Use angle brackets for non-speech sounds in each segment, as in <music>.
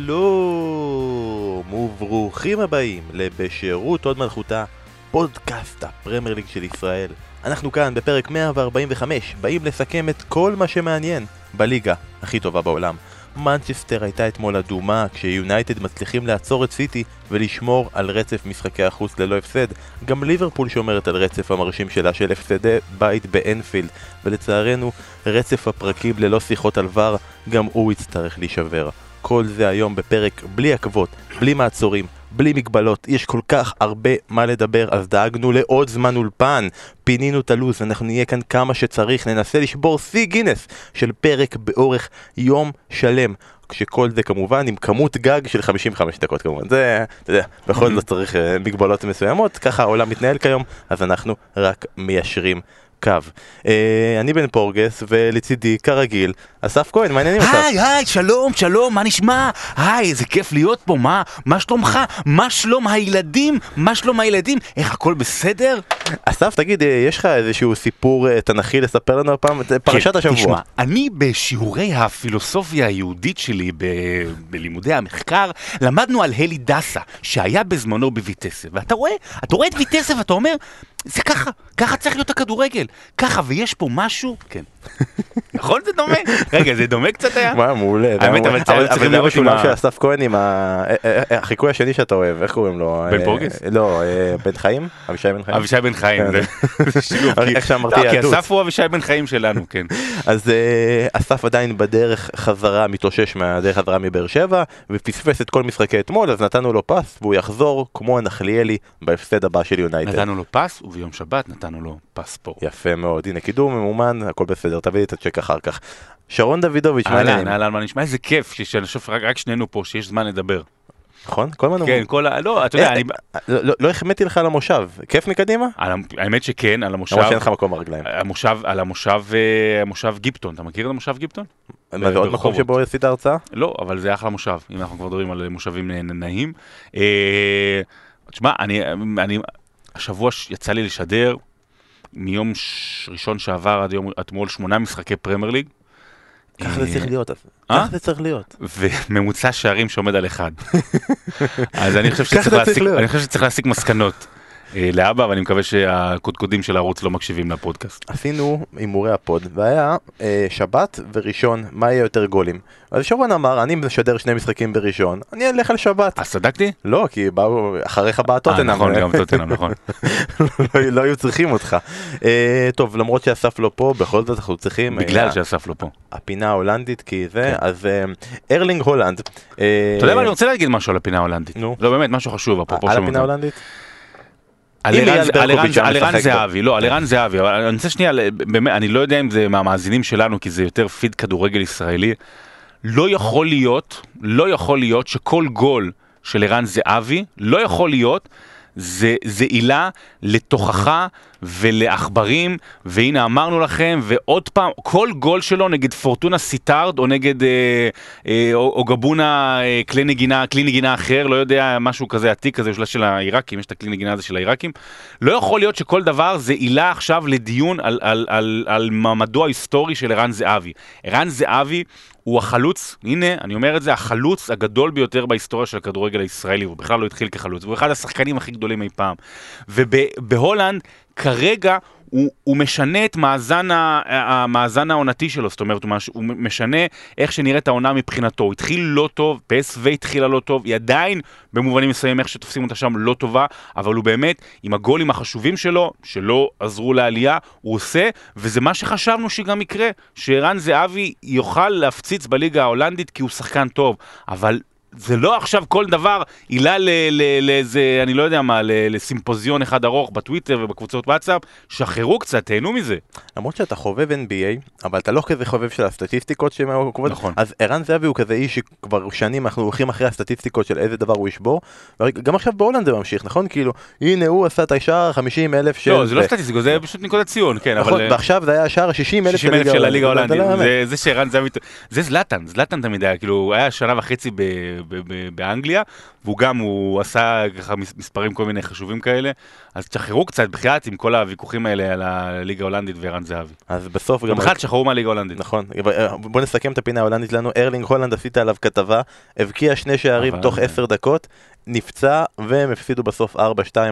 שלום וברוכים הבאים לבשירות הוד מלכותה, פודקאסט הפרמייר ליג של ישראל. אנחנו כאן בפרק 145, באים לסכם את כל מה שמעניין בליגה הכי טובה בעולם. מנצ'סטר הייתה אתמול אדומה כשיונייטד מצליחים לעצור את סיטי ולשמור על רצף משחקי החוץ ללא הפסד. גם ליברפול שומרת על רצף המרשים שלה של הפסדי בית באנפילד ולצערנו רצף הפרקים ללא שיחות על ור גם הוא יצטרך להישבר. כל זה היום בפרק בלי עקבות, בלי מעצורים, בלי מגבלות, יש כל כך הרבה מה לדבר, אז דאגנו לעוד זמן אולפן, פינינו את הלו"ז, אנחנו נהיה כאן כמה שצריך, ננסה לשבור שיא גינס של פרק באורך יום שלם. כשכל זה כמובן עם כמות גג של 55 דקות כמובן, זה, אתה יודע, בכל זאת צריך אה, מגבלות מסוימות, ככה העולם מתנהל כיום, אז אנחנו רק מיישרים קו. אה, אני בן פורגס, ולצידי, כרגיל, אסף כהן, מה העניינים אסף? היי, היי, שלום, שלום, מה נשמע? היי, איזה כיף להיות פה, מה, מה שלומך? מה שלום הילדים? מה שלום הילדים? איך הכל בסדר? אסף, תגיד, אה, יש לך איזשהו סיפור אה, תנכי לספר לנו הפעם? את פרשת כן, השבוע. תשמע, אני בשיעורי הפילוסופיה היהודית שלי בלימודי המחקר, למדנו על הלי דסה, שהיה בזמנו בויטסה, ואתה רואה, אתה רואה את ויטסה ואתה אומר, זה ככה, ככה צריך להיות הכדורגל, ככה, ויש פה משהו, כן. נכון זה דומה? רגע, זה דומה קצת היה? מה, מעולה. האמת, אבל צריכים זה לראות עם המשולב ה- של אסף כהן עם אה, אה, אה, החיקוי השני שאתה אוהב, איך קוראים לו? בן פורגס? לא, בן חיים? אבישי בן חיים? אבישי בן חיים, כן. זה- שילוב, <laughs> איך שאמרתי לא, כי יהדות. אסף הוא אבישי בן חיים שלנו, כן. <laughs> אז אסף עדיין בדרך חזרה, מתאושש מהדרך חזרה מבאר שבע, ופספס את כל משחקי אתמול, אז נתנו לו פס, והוא יחזור כמו הנחליאלי בהפסד הבא של יונייטד. נתנו לו פס, וביום שבת נתנו לו פספורט. יפה מאוד, הנה קידום ממומן, הכל בסדר, תביא לי את הצ'ק אחר כך. שרון דוידוביץ', מה אהלן, העניינים? אהלן, מה נשמע? איזה כיף שאני חושב רק רק שנינו פה, שיש זמן לדבר. נכון? כל הזמן כן. כל ה... לא, אתה יודע, אה, אני... אה, לא- לא- לא החמאתי לך על המושב, כיף מקדימה? האמת שכן, על המושב... למרות שאין לך מקום ברגליים. המושב, על המושב, אה, המושב גיפטון, אתה מכיר את המושב גיפטון? מה זה עוד מקום. שבו עשית הרצאה? לא, אבל זה אחלה מושב, אם אנחנו כבר מדברים על מושבים נעים. תשמע, אני, השבוע יצא לי לשדר מיום ש- ראשון שעבר עד יום אתמול שמונה משחקי פרמייר ליג. ככה זה צריך להיות, אז. אה? ככה זה צריך להיות. וממוצע שערים שעומד על אחד. <laughs> אז להיות. אני חושב שצריך להסיק מסקנות אה, לאבא, ואני מקווה שהקודקודים של הערוץ לא מקשיבים לפודקאסט. עשינו הימורי ה pod, והיה אה, שבת וראשון, מה יהיה יותר גולים. אז שרון אמר, אני משדר שני משחקים בראשון, אני אלך על שבת. אז צדקתי? לא, כי באו, אחריך באה אה, טוטנהאם. נכון, גם טוטנהאם, נכון. <laughs> לא- לא היו צריכים אותך. אה, טוב, למרות שאסף לא פה, בכל זאת אנחנו צריכים... בגלל שאסף לא פה. הפינה ההולנדית, כי זה, כן. אז ארלינג הולנד. אתה יודע מה, אני רוצה להגיד משהו על הפינה ההולנדית. נו. לא, באמת, משהו חשוב, אפרופו על הפינה. ההולנדית? על. זהבי, לא, על ערן זהבי, אבל אני רוצה שנייה, באמת, אני לא יודע אם זה מהמאזינים שלנו, כי זה יותר פיד כדורגל ישראלי. לא יכול להיות, לא יכול להיות שכל גול של ערן זהבי, לא יכול להיות, זה עילה לתוכחה ולעכברים, והנה אמרנו לכם, ועוד פעם, כל גול שלו נגד פורטונה סיטארד, או נגד אה, אה, או, אה, כלי נגינה, כלי נגינה אחר, לא יודע, משהו כזה עתיק כזה, של העיראקים, יש את הכלי נגינה הזה של העיראקים. לא יכול להיות שכל דבר זה עילה עכשיו לדיון על, על, על, על מעמדו ההיסטורי של ערן זהבי. ערן זהבי הוא החלוץ, הנה, אני אומר את זה, החלוץ הגדול ביותר בהיסטוריה של הכדורגל הישראלי, הוא בכלל לא התחיל כחלוץ, והוא אחד השחקנים הכי גדולים אי פעם. ובהולנד, כרגע, הוא, הוא משנה את מאזן, ה, המאזן העונתי שלו, זאת אומרת, הוא, מש, הוא משנה איך שנראית העונה מבחינתו. הוא התחיל לא טוב, PSV התחילה לא טוב, היא עדיין, במובנים מסוימים, איך שתופסים אותה שם, לא טובה, אבל הוא באמת, עם הגולים החשובים שלו, שלא עזרו לעלייה, הוא עושה, וזה מה שחשבנו שגם יקרה, שערן זהבי יוכל להפציץ בליגה ההולנדית כי הוא שחקן טוב, אבל זה לא עכשיו כל דבר עילה לאיזה, אני לא יודע מה, לסימפוזיון אחד ארוך בטוויטר ובקבוצות וואטסאפ, שחררו קצת, תהנו מזה. למרות שאתה חובב NBA, אבל אתה לא כזה חובב של הסטטיסטיקות שהן עוקבות, נכון. אז ערן זהבי הוא כזה איש שכבר שנים אנחנו הולכים אחרי הסטטיסטיקות של איזה דבר הוא ישבור, וגם עכשיו בהולנד זה ממשיך, נכון? כאילו, הנה הוא עשה את השער 50 אלף של... לא, זה לא סטטיסטיקה, זה פשוט נקודת ציון, כן, נכון, אבל... ועכשיו זה היה השער 60 אלף 60 אלף של הליגה ההולנדית, זה שערן זהבי, זה זלאטן, זלאטן תמיד היה, כאילו, היה שנה וחצי באנגליה, והוא גם, הוא עשה ככה מס- מספרים כל מיני חשובים כאלה, אז תשחררו קצת בחייאת עם כל הוויכוחים האלה על הליגה ההולנדית וערן זהבי. אז בסוף גם... בכלל תשחררו מהליגה ההולנדית. נכון, בוא נסכם את הפינה ההולנדית שלנו, ארלינג הולנד עשית עליו כתבה, הבקיע שני שערים תוך עשר דקות, נפצע והם הפסידו בסוף 4-2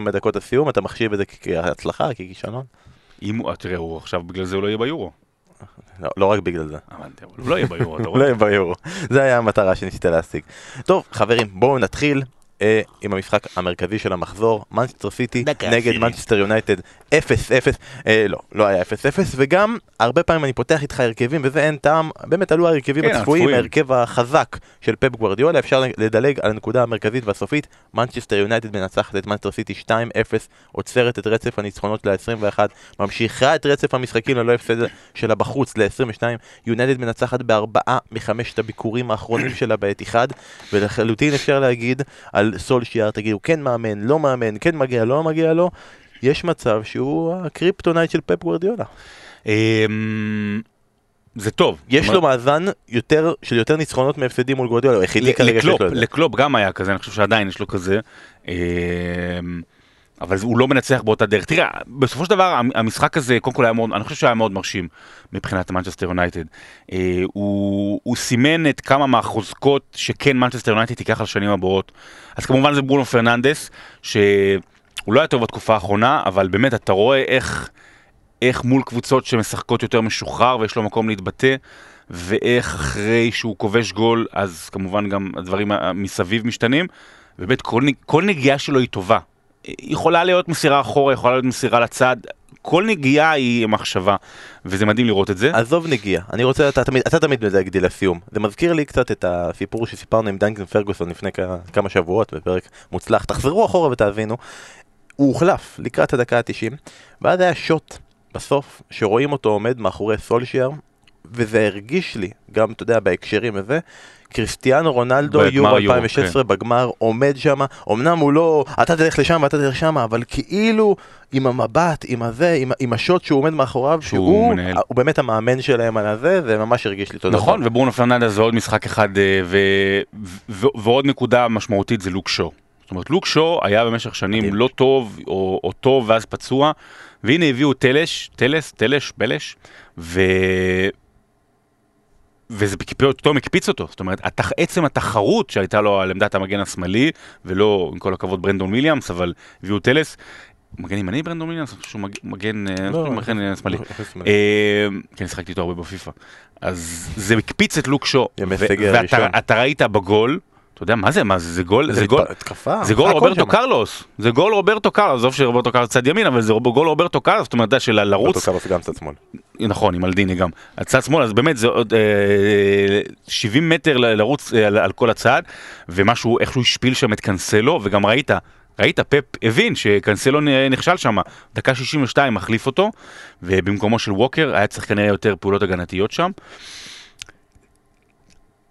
בדקות הסיום, אתה מחשיב את זה כהצלחה, ככישלון? אם הוא, תראה, הוא עכשיו בגלל זה הוא לא יהיה ביורו. לא, לא רק בגלל זה. אבל הוא לא יהיה ביורו, אתה <laughs> לא רואה? יהיה ביורו. זה היה המטרה שניסית להשיג. טוב, חברים, בואו נתחיל אה, עם המשחק המרכזי של המחזור, מנצ'סטר סיטי נגד. מנצ'סטר יונייטד 0-0, אה, לא, לא היה 0-0, וגם הרבה פעמים אני פותח איתך הרכבים וזה אין טעם, באמת עלו ההרכבים כן, הצפויים, הצפויים. ההרכב החזק של פפ גוורדיולה, אפשר לדלג על הנקודה המרכזית והסופית, מנצ'סטר יונייטד מנצחת את מנצ'סטר סיטי 2-0, עוצרת את רצף הניצחונות ל-21, ממשיכה את רצף המשחקים ללא הפסד שלה בחוץ ל-22, יונייטד מנצחת בארבעה מחמשת הביקורים האחרונים שלה באתיחאד, ולחלוטין אפשר להגיד על סולשיאר, תגידו כן מאמן, לא מאמן, כן מגיע, לא מגיע לו, יש מצב שהוא הקריפטונייט של פפ גוורדיולה. אמ, זה טוב. יש לו מאזן יותר, של יותר ניצחונות מהפסדים מול גוורדיולה, הוא היחידי כרגע שיש לו את זה. לקלופ גם היה כזה, אני חושב שעדיין יש לו כזה. אבל הוא לא מנצח באותה דרך. תראה, בסופו של דבר המשחק הזה, קודם כל היה מאוד, אני חושב שהיה מאוד מרשים מבחינת מנצ'סטר יונייטד. אה, הוא, הוא סימן את כמה מהחוזקות שכן מנצ'סטר יונייטד תיקח לשנים הבאות. אז כמובן זה ברונו פרננדס, שהוא לא היה טוב בתקופה האחרונה, אבל באמת אתה רואה איך, איך מול קבוצות שמשחקות יותר משוחרר ויש לו מקום להתבטא. ואיך אחרי שהוא כובש גול, אז כמובן גם הדברים מסביב משתנים. ובאמת כל, כל נגיעה שלו היא טובה. יכולה להיות מסירה אחורה, יכולה להיות מסירה לצד, כל נגיעה היא מחשבה, וזה מדהים לראות את זה. עזוב נגיעה, אני רוצה, אתה תמיד, אתה תמיד מדייק אותי לסיום. זה מזכיר לי קצת את הסיפור שסיפרנו עם דנקן פרגוסון לפני כמה שבועות בפרק מוצלח. תחזרו אחורה ותאזינו. הוא הוחלף לקראת הדקה ה-90, ואז היה שוט בסוף, שרואים אותו עומד מאחורי סולשייר, וזה הרגיש לי, גם, אתה יודע, בהקשרים וזה, קריסטיאנו רונלדו, יורו יורו, 2016 בגמר, עומד שם, אמנם הוא לא, אתה תלך לשם ואתה תלך שם, אבל כאילו עם המבט, עם הזה, עם, עם השוט שהוא עומד מאחוריו, שהוא שהוא מנהל. הוא באמת המאמן שלהם על הזה, זה ממש הרגיש לי אותו נכון. וברונו פרננדס זה עוד משחק אחד, אה, ו... ו... ועוד נקודה משמעותית זה לוק שו. זאת אומרת, לוק שו היה במשך שנים מדהים. לא טוב, או, או טוב ואז פצוע, והנה הביאו טלש, טלס, טלש, טלש, ו... וזה פתאום הקפיץ אותו, זאת אומרת, התח... עצם התחרות שהייתה לו על עמדת המגן השמאלי, ולא, עם כל הכבוד, ברנדון וויליאמס, אבל הביאו טלס, מגן ימני ברנדון חושב שהוא מג- מגן, אה, שהוא מגן אה, שמאלי. אה, כן, שיחקתי איתו הרבה בפיפא. אז זה הקפיץ את לוק שו. ואתה אתה ראית בגול, אתה יודע מה זה, מה זה, זה גול, זה גול, התקפה. זה גול רוברטו. קרלוס, זה גול רוברטו קרלוס, עזוב שרוברטו קרלוס צד ימין, אבל זה גול רוברטו קרלוס, זאת אומרת, של לרוץ, רוברטו קרלוס גם צד שמאל. נכון, עם מלדיני גם, הצד שמאל, אז באמת זה עוד אה, 70 מטר ל- לרוץ אה, על, כל הצד, ומשהו, איכשהו השפיל שם את קנסלו, וגם ראית, ראית, פפ הבין שקנסלו נכשל שם, דקה 62 מחליף אותו, ובמקומו של ווקר היה צריך כנראה יותר פעולות הגנתיות שם.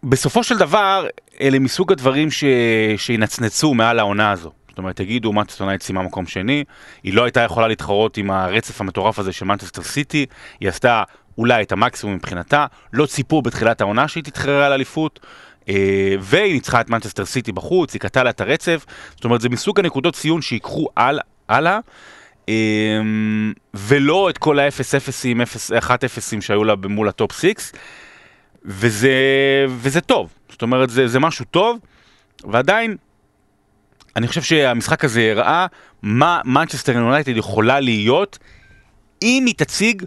בסופו של דבר, אלה מסוג הדברים ש... שינצנצו מעל העונה הזו. זאת אומרת, תגידו, מנצ'סטר יונייטד סיימה מקום שני, היא לא הייתה יכולה להתחרות עם הרצף המטורף הזה של מנצ'סטר סיטי, היא עשתה אולי את המקסימום מבחינתה, לא ציפו בתחילת העונה שהיא תתחרה על אליפות, אה, והיא ניצחה את מנצ'סטר סיטי בחוץ, היא קטעה לה את הרצף, זאת אומרת, זה מסוג הנקודות ציון שיקחו על. אה, ולא את כל ה-0-0, 1-0 שהיו לה מול הטופ 6, וזה, וזה טוב, זאת אומרת זה, זה משהו טוב, ועדיין אני חושב שהמשחק הזה הראה מה מנצ'סטר יונייטד יכולה להיות אם היא תציג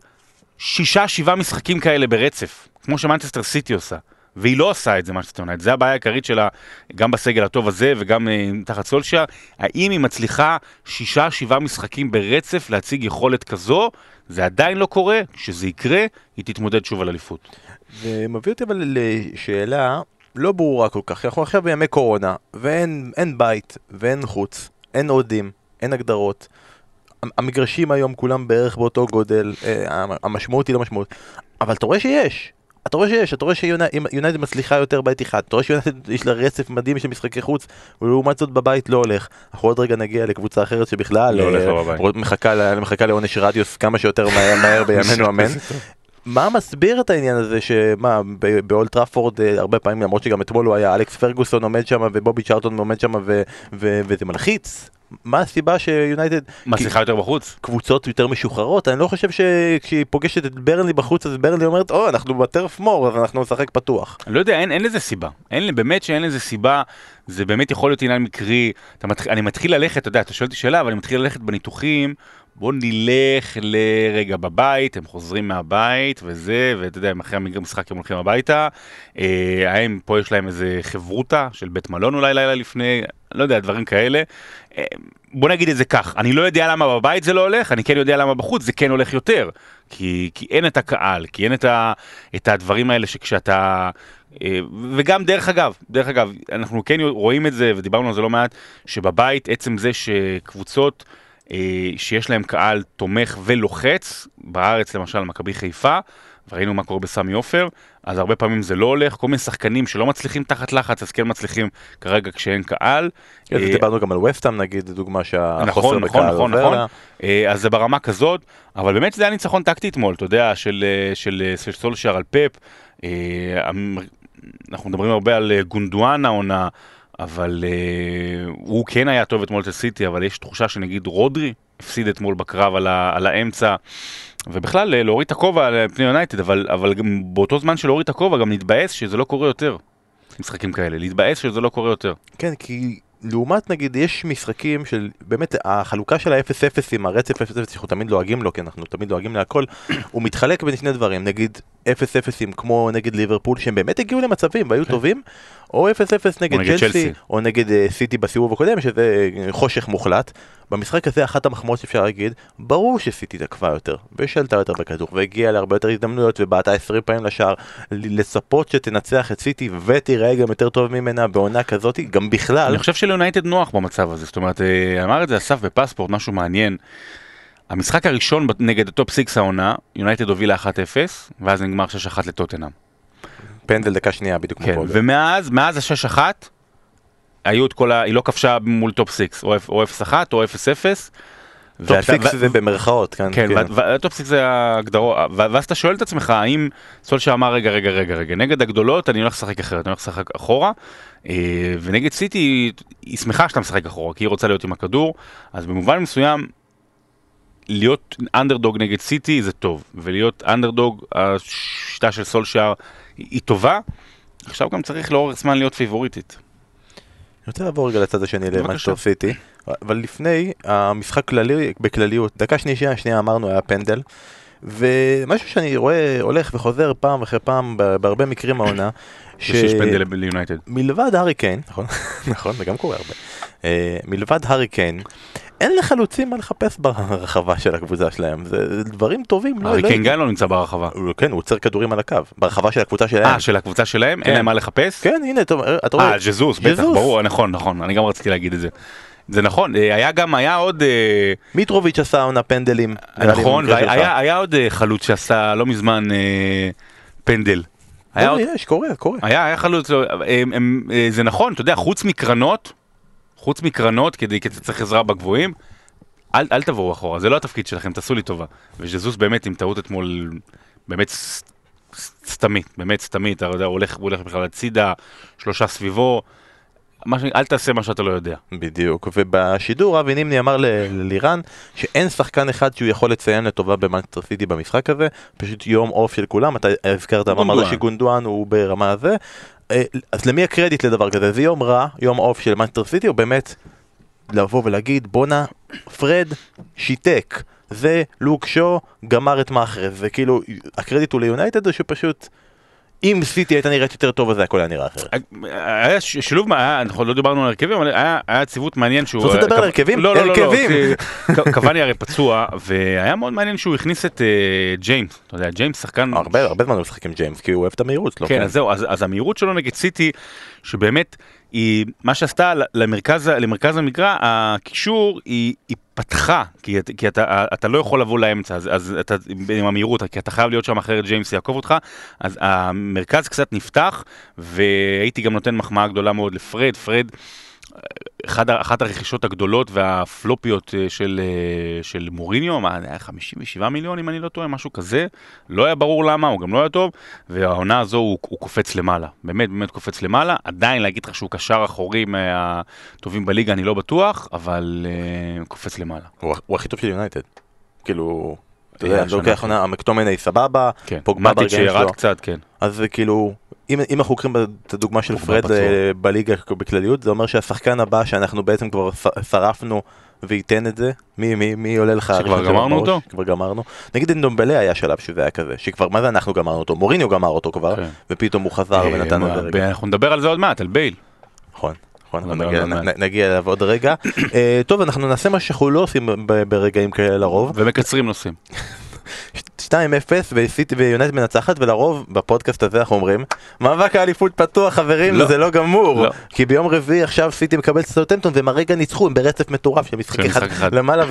שישה שבעה משחקים כאלה ברצף, כמו שמנצ'סטר סיטי עושה. והיא לא עושה את זה מנצ'סטר יונייטד, זה הבעיה העיקרית שלה גם בסגל הטוב הזה וגם אה, תחת סולשייר, האם היא מצליחה שישה שבעה משחקים ברצף להציג יכולת כזו, זה עדיין לא קורה, כשזה יקרה היא תתמודד שוב על אליפות. זה מביא אותי אבל לשאלה לא ברורה כל כך, אנחנו עכשיו בימי קורונה, ואין אין בית, ואין חוץ, אין אוהדים, אין הגדרות. המ- המגרשים היום כולם בערך באותו גודל, אה, המ- המשמעות היא לא משמעות, אבל אתה רואה שיש. אתה רואה שיש, אתה רואה שיונייטד מצליחה יותר בעת אחד, אתה רואה שיונייטד יש לה רצף מדהים של משחקי חוץ, ולעומת זאת בבית לא הולך. אנחנו עוד רגע נגיע לקבוצה אחרת שבכלל לא הולך אה. מחכה לעונש רדיוס כמה שיותר מהר בימינו <laughs> אמן. מה מסביר את העניין הזה שמה ב- באולד טראפורד אה, הרבה פעמים למרות שגם אתמול הוא היה אלכס פרגוסון עומד שם ובובי צ'ארטון עומד שם וזה מלחיץ. מה הסיבה שיונייטד מצליחה יותר בחוץ? קבוצות יותר משוחררות אני לא חושב שכשהיא פוגשת את ברנלי בחוץ אז ברנלי אומרת או אנחנו בטרף מור אז אנחנו נשחק פתוח. אני לא יודע, אין, אין לזה סיבה. אין, באמת שאין לזה סיבה, זה באמת יכול להיות עניין מקרי. מתח... אני מתחיל ללכת, אתה יודע, אתה שואל אותי שאלה, אבל אני מתחיל ללכת בניתוחים, בוא נלך לרגע בבית, הם חוזרים מהבית וזה, ואתה יודע, אחרי המשחק הם הולכים הביתה. אה, האם פה יש להם איזה חברותה של בית מלון אולי לילה לפני, לא יודע, דברים כאלה. אה, בוא נגיד את זה כך, אני לא יודע למה בבית זה לא הולך, אני כן יודע למה בחוץ זה כן הולך יותר. כי, כי אין את הקהל, כי אין את, ה, את הדברים האלה שכשאתה... אה, וגם דרך אגב, דרך אגב, אנחנו כן רואים את זה ודיברנו על זה לא מעט, שבבית עצם זה שקבוצות שיש להם קהל תומך ולוחץ, בארץ למשל מכבי חיפה, וראינו מה קורה בסמי עופר, אז הרבה פעמים זה לא הולך, כל מיני שחקנים שלא מצליחים תחת לחץ, אז כן מצליחים כרגע כשאין קהל. כן, אה, דיברנו גם על וסטאם נגיד דוגמה שהחוסר נכון, נכון, בקהל נכון, עובר נכון. לה. אה, אז זה ברמה כזאת, אבל באמת זה היה ניצחון טקטי אתמול, אתה יודע, של, אה, אה, סולשר על פפ. אה, המ- אנחנו מדברים הרבה על אה, גונדואן העונה, אבל אה, הוא כן היה טוב אתמול אצל סיטי, אבל יש תחושה שנגיד רודרי הפסיד אתמול בקרב על, ה, על האמצע. ובכלל אה, להוריד את הכובע על פני יונייטד, אבל, אבל גם באותו זמן של להוריד את הכובע גם להתבאס שזה לא קורה יותר. משחקים כאלה, להתבאס שזה לא קורה יותר. כן, כי לעומת נגיד יש משחקים של באמת החלוקה של ה-0-0 עם הרצף 0-0 שאנחנו תמיד לועגים לו, כי אנחנו תמיד לועגים להכל, הוא מתחלק בין שני דברים, נגיד 0-0 כמו נגד ליברפול שהם באמת הגיעו למצבים והיו כן. טובים, או 0-0 נגד נגד צ'לסי. או נגד אה, סיטי בסיבוב הקודם, שזה אה, חושך מוחלט. במשחק הזה אחת המחמאות שאפשר להגיד, ברור שסיטי תקפה יותר, ושלטה יותר בכדור, והגיעה להרבה יותר הזדמנויות, ובעטה 20 פעמים לשער, לצפות שתנצח את סיטי ותיראה גם יותר טוב ממנה בעונה כזאת, גם בכלל. אני חושב שליונייטד נוח במצב הזה, זאת אומרת, אה, אמר את זה אסף בפספורט, משהו מעניין. המשחק הראשון נגד הטופ 6 העונה, יונייטד הובילה 1-0, ואז נגמר 6-1 לטוטנאם. פנדל דקה שנייה בדיוק כמו כן. ומאז, מאז ה-6-1, היו את כל ה... היא לא כבשה מול טופ 6, או אפ- או 0-1 או 0-0. טופ ואתה- סיקס ו- זה במרכאות, כן. כן, והטופ 6 זה ההגדרות, ואז אתה שואל את עצמך, האם סולשיאר אמר, רגע, רגע, רגע, רגע, נגד הגדולות אני הולך לשחק אחרת, אני הולך לשחק אחורה, אה, ונגד סיטי היא שמחה שאתה משחק אחורה, כי היא רוצה להיות עם הכדור, אז במובן מסוים, להיות אנדרדוג נגד סיטי זה טוב, ולהיות אנדרדוג, השיטה של סולשר היא טובה, עכשיו גם צריך לאורך זמן להיות פיבוריטית. אני רוצה לעבור רגע לצד השני. למנצ'סטר סיטי, אבל לפני, המשחק כללי, בכלליות, דקה שנייה, שנייה אמרנו היה פנדל, ומשהו שאני רואה הולך וחוזר פעם אחרי פעם בהרבה מקרים העונה, <coughs> שיש פנדל ליונייטד. מלבד הארי קיין, נכון, <laughs> נכון, זה גם קורה הרבה, אה, מלבד הארי קיין, אין לחלוצים מה לחפש ברחבה של הקבוצה שלהם, זה דברים טובים, לא, לא, קיין גם לא נמצא ברחבה. הוא- כן, הוא עוצר כדורים על הקו, ברחבה של הקבוצה שלהם. אה, של הקבוצה שלהם? כן. אין להם מה לחפש? כן, הנה, אתה אתה רואה, אה, ז'זוס, בטח. ברור, נכון, נכון, אני גם רציתי להגיד את זה. זה נכון, אה, היה גם, היה עוד, אה, מיטרוביץ' עשה עונה פנדלים. נכון, היה עוד אה, חלוץ שעשה לא מזמן אה, פנדל. היה לא, עוד, יש, קורה, קורה. היה, היה חלוץ, לא, אה, זה נכון, אתה יודע, חוץ מקרנות, חוץ מקרנות, כדי, כי אתה צריך עזרה בגבוהים, אל, אל תבואו אחורה, זה לא התפקיד שלכם, תעשו לי טובה. וז'זוס באמת עם טעות אתמול, באמת סתמית, באמת סתמית, אתה יודע, הוא הולך, הוא הולך בכלל הצידה, שלושה סביבו, מה ש... אל תעשה מה שאתה לא יודע. בדיוק, ובשידור אבי נימני אמר ללירן שאין שחקן אחד שהוא יכול לציין לטובה במאנסטר סיטי במשחק הזה, פשוט יום off של כולם, אתה הזכרת גונדואן. שגונדואן הוא ברמה הזה, אז למי הקרדיט לדבר כזה? זה יום רע, יום עוף של מאנסטר סיטי, או באמת לבוא ולהגיד בואנה, פרד שיתק, זה לוק שו גמר את מאחרז, זה כאילו, הקרדיט הוא ליונייטד או שפשוט, אם סיטי הייתה נראית יותר טוב אז זה הכל היה נראה אחרת. היה ש- שילוב, היה, אנחנו לא דיברנו על הרכבים, אבל היה, היה ציוות מעניין שהוא... רוצה לדבר קו- על הרכבים? לא, לא, לא. לא, קוואני הרי פצוע, והיה מאוד מעניין שהוא הכניס את אה, ג'יימס, אתה יודע, ג'יימס שחקן... הרבה, הרבה זמן הוא משחק עם ג'יימס, כי הוא אוהב את המהירות שלו. כן, אז זהו, אז המהירות שלו נגד סיטי, שבאמת, היא, מה שעשתה למרכז, למרכז המגרש, הקישור, היא, היא פתחה, כי, כי אתה, אתה לא יכול לבוא לאמצע, אז, אז אתה, עם המהירות, כי אתה חייב להיות שם אחרת ג'יימס יעקוב אותך, אז המרכז קצת נפתח, והייתי גם נותן מחמאה גדולה מאוד לפרד, פרד, אחד, אחת הרכישות הגדולות והפלופיות אה, של, אה, של מוריניו, מה, היה 57 מיליון אם אני לא טועה, משהו כזה, לא היה ברור למה, הוא גם לא היה טוב, והעונה הזו הוא, הוא קופץ למעלה, באמת באמת קופץ למעלה, עדיין להגיד לך שהוא קשר אחורי מהטובים בליגה אני לא בטוח, אבל הוא קופץ למעלה. הוא, הוא הכי טוב של יונייטד. כאילו, אתה יודע, לוקח. עונה, המקטומני סבבה, כן, מטיץ' ברגעים שירד שלו. קצת, כן. אז כאילו, אם, אם אנחנו לוקחים את הדוגמה של פרד פצוע. אה, בליגה בכלליות, זה אומר שהשחקן הבא שאנחנו בעצם כבר שרפנו וייתן את זה, מי, מי, מי עולה לך? שכבר גמרנו? אותו? כבר גמרנו. נגיד אנדומבלה היה שלב שזה היה כזה, שכבר, מה זה אנחנו גמרנו אותו? מוריניו גמר אותו כבר, כן. ופתאום הוא חזר אה, ונתן לזה רגע. אנחנו נדבר על זה עוד מעט, על בייל. נכון. נכון, נגיע- זה אליו עוד רגע. <coughs> אה, טוב, אנחנו נעשה מה שאנחנו לא עושים ברגעים כאלה לרוב. ומקצרים נושאים. <laughs> 2-0 וסיטי ויונייטד מנצחת ולרוב בפודקאסט הזה אנחנו אומרים מאבק האליפות פתוח חברים לא. זה לא גמור לא. כי ביום רביעי עכשיו סיטי מקבל את והם הרגע ניצחו הם ברצף מטורף של משחק אחד אחד. למעלה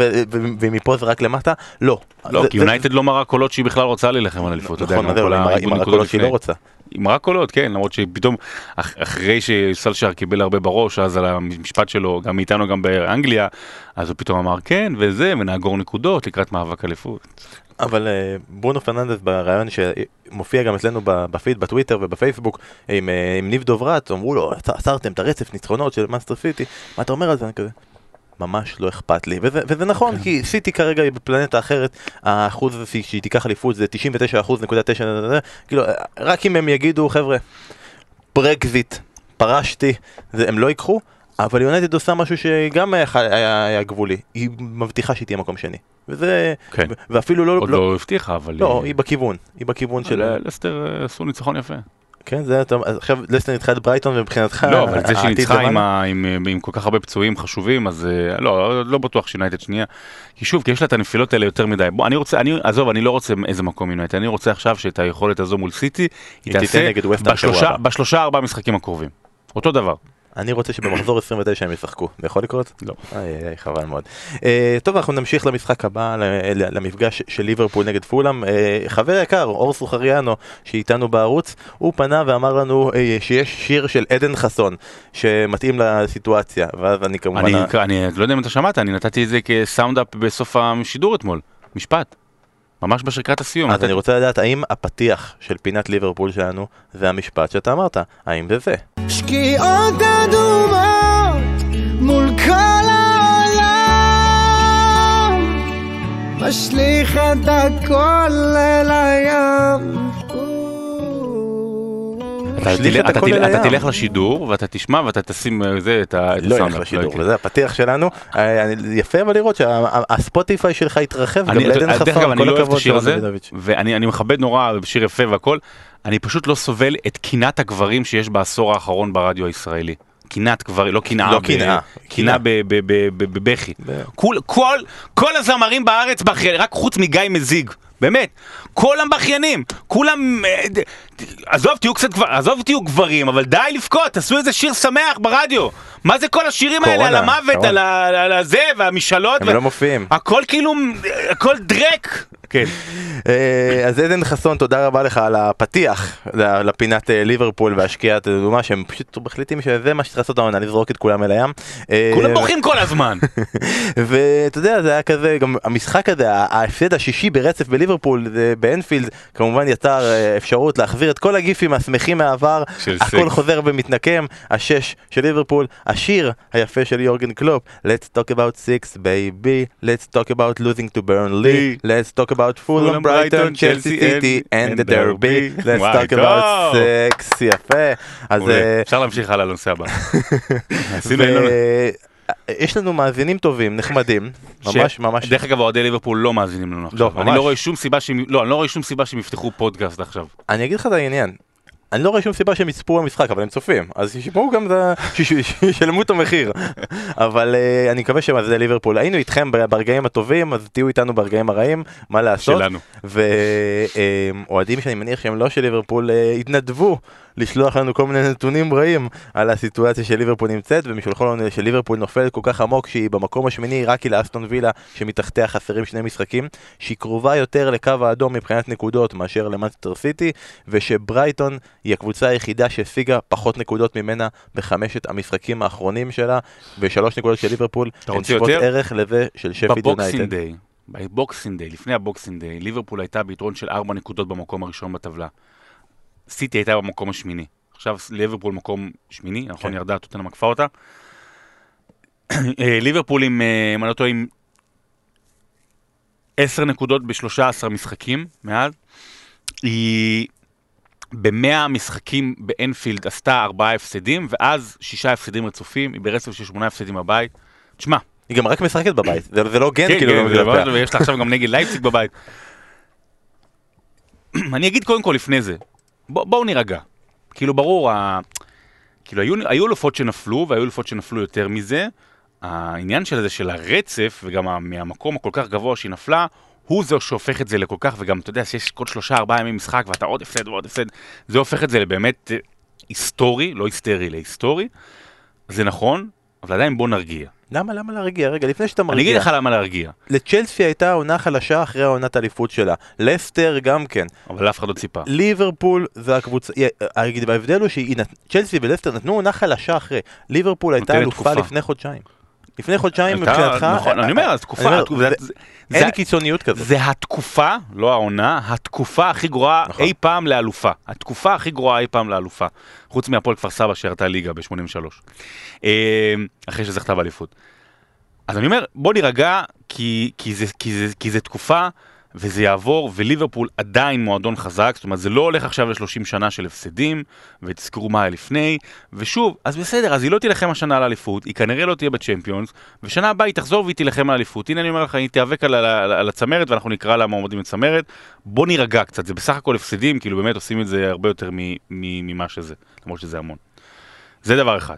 ומפה זה רק למטה לא. לא, זה- כי זה- יונייטד לא מראה קולות שהיא בכלל רוצה להילחם על אליפות. יודע, נכון, עם נקודות הקולות שהיא לא. רוצה. עם רק קולות, כן, למרות שפתאום, אח- אחרי שסלשר קיבל הרבה בראש, אז על המשפט שלו, גם מאיתנו, גם באנגליה, אז הוא פתאום אמר כן, וזה, ונאגור נקודות לקראת מאבק אליפות. אבל אה, ברונו פרננדס בריאיון שמופיע גם אצלנו בפיד בטוויטר ובפייסבוק עם, אה, עם ניב דוברת אמרו לו "עצ- עצרתם את הרצף ניצחונות של מנצ'סטר סיטי מה אתה אומר על זה אני כזה ממש לא אכפת לי וזה, וזה נכון כן. כי סיטי כרגע היא בפלנטה אחרת האחוז הזה שהיא- תיקח אליפות זה 99 אחוז נקודה תשע כאילו רק אם הם יגידו חבר'ה ברקזיט פרשתי זה, הם לא ייקחו אבל יונייטד עושה משהו שגם היה, היה, היה גבולי היא מבטיחה שהיא תהיה מקום שני וזה כן. ואפילו לא, עוד לא הבטיחה, אבל... לא, אה, היא בכיוון, היא בכיוון של... לסטר אה, עשו ניצחון יפה. כן, זה אתה... עכשיו לסטר ניצחה את ברייטון ומבחינתך... לא, אבל זה שהיא ניצחה עם? ה- עם אה, עם כל כך הרבה פצועים חשובים, אז אה, לא, לא בטוח שיונייטד שנייה. כי שוב, כי יש לה את הנפילות האלה יותר מדי. בוא, אני רוצה, אני, עזוב, אני לא רוצה איזה מקום יונייטד, אני רוצה עכשיו שאת היכולת הזו מול סיטי, היא היא תעשה בשלושה-. בשלושה ארבעה משחקים הקרובים. אותו דבר. אני רוצה שבמחזור 29 הם ישחקו. זה יכול לקרות? לא. איי, איי, חבל מאוד. אה, טוב, אנחנו נמשיך למשחק הבא, למפגש של ליברפול נגד פולאם. אה, חבר יקר, אור סוחריאנו, שאיתנו בערוץ, הוא פנה ואמר לנו אה, שיש שיר של עדן חסון, שמתאים לסיטואציה, ואז אני כמובן... אני, אני לא יודע אם אתה שמעת, אני נתתי את זה כסאונדאפ בסוף השידור אתמול. משפט. ממש בשריקת הסיום. אז אני רוצה לדעת האם הפתיח של פינת ליברפול שלנו זה המשפט שאתה אמרת, האם זה זה? שקיעות אדומות מול כל העולם משליך את הכל אל הים אתה תלך- אתה אתה לשידור ואתה תשמע ואתה תשים אה, זה את ה- את לא ילך לשידור. וזה הפתיח שלנו. אה, יפה אבל לראות שהספוטיפיי שלך התרחב, גם לעדן אני כל לא הכבוד לרון הזה, דוידוביץ'. ואני אני מכבד נורא, שיר יפה והכל, אני פשוט לא סובל את קנאת הגברים שיש בעשור האחרון ברדיו הישראלי. קנאת גברים, לא קנאה, לא קנאה, קנאה ב- ב- בבכי. כל, הזמרים בארץ רק חוץ מגיא מזיג. באמת, כולם בכיינים, כולם, אה, ד- עזוב תהיו קצת כבר, עזוב תהיו גברים, אבל די לבכות, תעשו איזה שיר שמח ברדיו. מה זה כל השירים האלה על קורונה, המוות, קורונה. על ה- על הזה והמשאלות? הם ו- לא מופיעים. הכל כאילו, הכל דרק. כן. אה, אז עדן חסון, תודה רבה לך על הפתיח לפינת אה, ליברפול והשקיעת הדוגמה שהם פשוט מחליטים שזה מה שצריך לעשות העונה, לזרוק את כולם אל הים. אה, כולם בוכים כל הזמן. <laughs> ואתה יודע, זה היה כזה, גם המשחק הזה, ההפסד השישי ברצף בליברפול, באנפילד, כמובן יצר אפשרות להחזיר את כל הגיפים השמחים מהעבר, הכל. חוזר ומתנקם, השש של ליברפול, השיר היפה של יורגן קלופ, Let's talk about six baby, let's talk about losing to Burnley, let's talk about Fulham, Brighton, Chelsea City and the Derby, let's talk about sex, יפה. אז. אה, אפשר להמשיך הלאה לנושא הבא. <laughs> יש לנו מאזינים טובים, נחמדים, ש- ממש ממש. דרך אגב, אוהדי ליברפול לא מאזינים לנו עכשיו. ממש. לא רואה שום סיבה שהם, לא, אני לא רואה שום סיבה שהם יפתחו פודקאסט עכשיו. אני אגיד לך את העניין. אני לא רואה שום סיבה שהם יצפו במשחק, אבל הם צופים, אז שישמעו גם את ה... <laughs> שישלמו את המחיר. אבל אה, אני מקווה שמאזיני ליברפול, היינו איתכם ברגעים הטובים, אז תהיו איתנו ברגעים הרעים, מה לעשות. שלנו. ואוהדים שאני מניח שהם לא של ליברפול, אה, התנדבו לשלוח לנו כל מיני נתונים רעים על הסיטואציה של ליברפול נמצאת, והם ישלחו לנו שליברפול נופלת כל כך עמוק שהיא במקום השמיני רק היא לאסטון וילה, שמתחתיה חסרים שני משחקים, שהיא קרובה יותר לקו האדום מבחינת נקודות מאשר למאנסטר סיטי, ושברייטון היא הקבוצה היחידה שהשיגה פחות נקודות ממנה בחמשת המשחקים האחרונים שלה, ושלוש נקודות של ליברפול, הן שוות? ערך לזה של שפילד יונייטד. בבוקסינג דיי, לפני הבוקסינג דיי, ליברפול הייתה ביתרון של 4 נקודות במקום הראשון בטבלה. סיטי הייתה במקום השמיני. עכשיו ליברפול מקום שמיני, נכון, כן. ירדה, טוטנאם עקפה אותה. אה, ליברפול עם, אה, אם אני לא טועה, עם 10 נקודות ב-13 משחקים מאז. היא במאה משחקים באנפילד עשתה ארבעה הפסדים, ואז שישה הפסדים רצופים, היא ברצף של שמונה הפסדים בבית. תשמע, היא גם רק משחקת בבית, זה לא גן כן, כאילו, כן. ממש- ויש לה עכשיו גם נגד לייפציג בבית. <clears throat> אני אגיד קודם כל לפני זה, בוא- בואו נירגע. כאילו ברור, כאילו היו- היו אלופות שנפלו, והיו אלופות שנפלו יותר מזה. העניין של זה של הרצף, וגם מהמקום הכל כך גבוה שהיא נפלה, הוא זה שהופך את זה לכל כך, וגם אתה יודע שיש כל שלושה ארבעה ימים משחק ואתה עוד הפסד ועוד הפסד, זה הופך את זה לבאמת אה, היסטורי, לא היסטרי, להיסטורי. זה נכון, אבל עדיין בוא נרגיע. למה, למה להרגיע? רגע, לפני שאתה אני אגיד מרגיע, לך למה להרגיע, לצ'לסי הייתה עונה חלשה אחרי העונת האליפות שלה, לסטר גם כן, אבל אף אחד לא ציפה. ליברפול זה הקבוצה, אגיד, ההבדל הוא שצ'לסי ולסטר נתנו עונה חלשה אחרי, ליברפול הייתה אלופה. לפני חודשיים. לפני חודשיים מבחינתך, נכון, אני אומר, התקופה, אין קיצוניות כזאת. זה התקופה, לא העונה, התקופה הכי גרועה נכון. אי פעם לאלופה. התקופה הכי גרועה אי פעם לאלופה. חוץ מהפועל כפר סבא שירתה ליגה ב-83. אחרי שזכתה באליפות. אז אני אומר, בוא נירגע, כי, כי, זה, כי, זה, כי זה תקופה, וזה יעבור, וליברפול עדיין מועדון חזק, זאת אומרת, זה לא הולך עכשיו ל-30 שנה של הפסדים, ותזכרו מה היה לפני, ושוב, אז בסדר, אז היא לא תילחם השנה על האליפות, היא כנראה לא תהיה בצ'מפיונס, ושנה הבאה היא תחזור והיא תילחם על האליפות. הנה אני אומר לך, היא תיאבק על, על, על הצמרת, ואנחנו נקרא לה מועמדים לצמרת. בוא נירגע קצת, זה בסך הכל הפסדים, כאילו באמת עושים את זה הרבה יותר ממה שזה, למרות שזה המון. זה דבר אחד.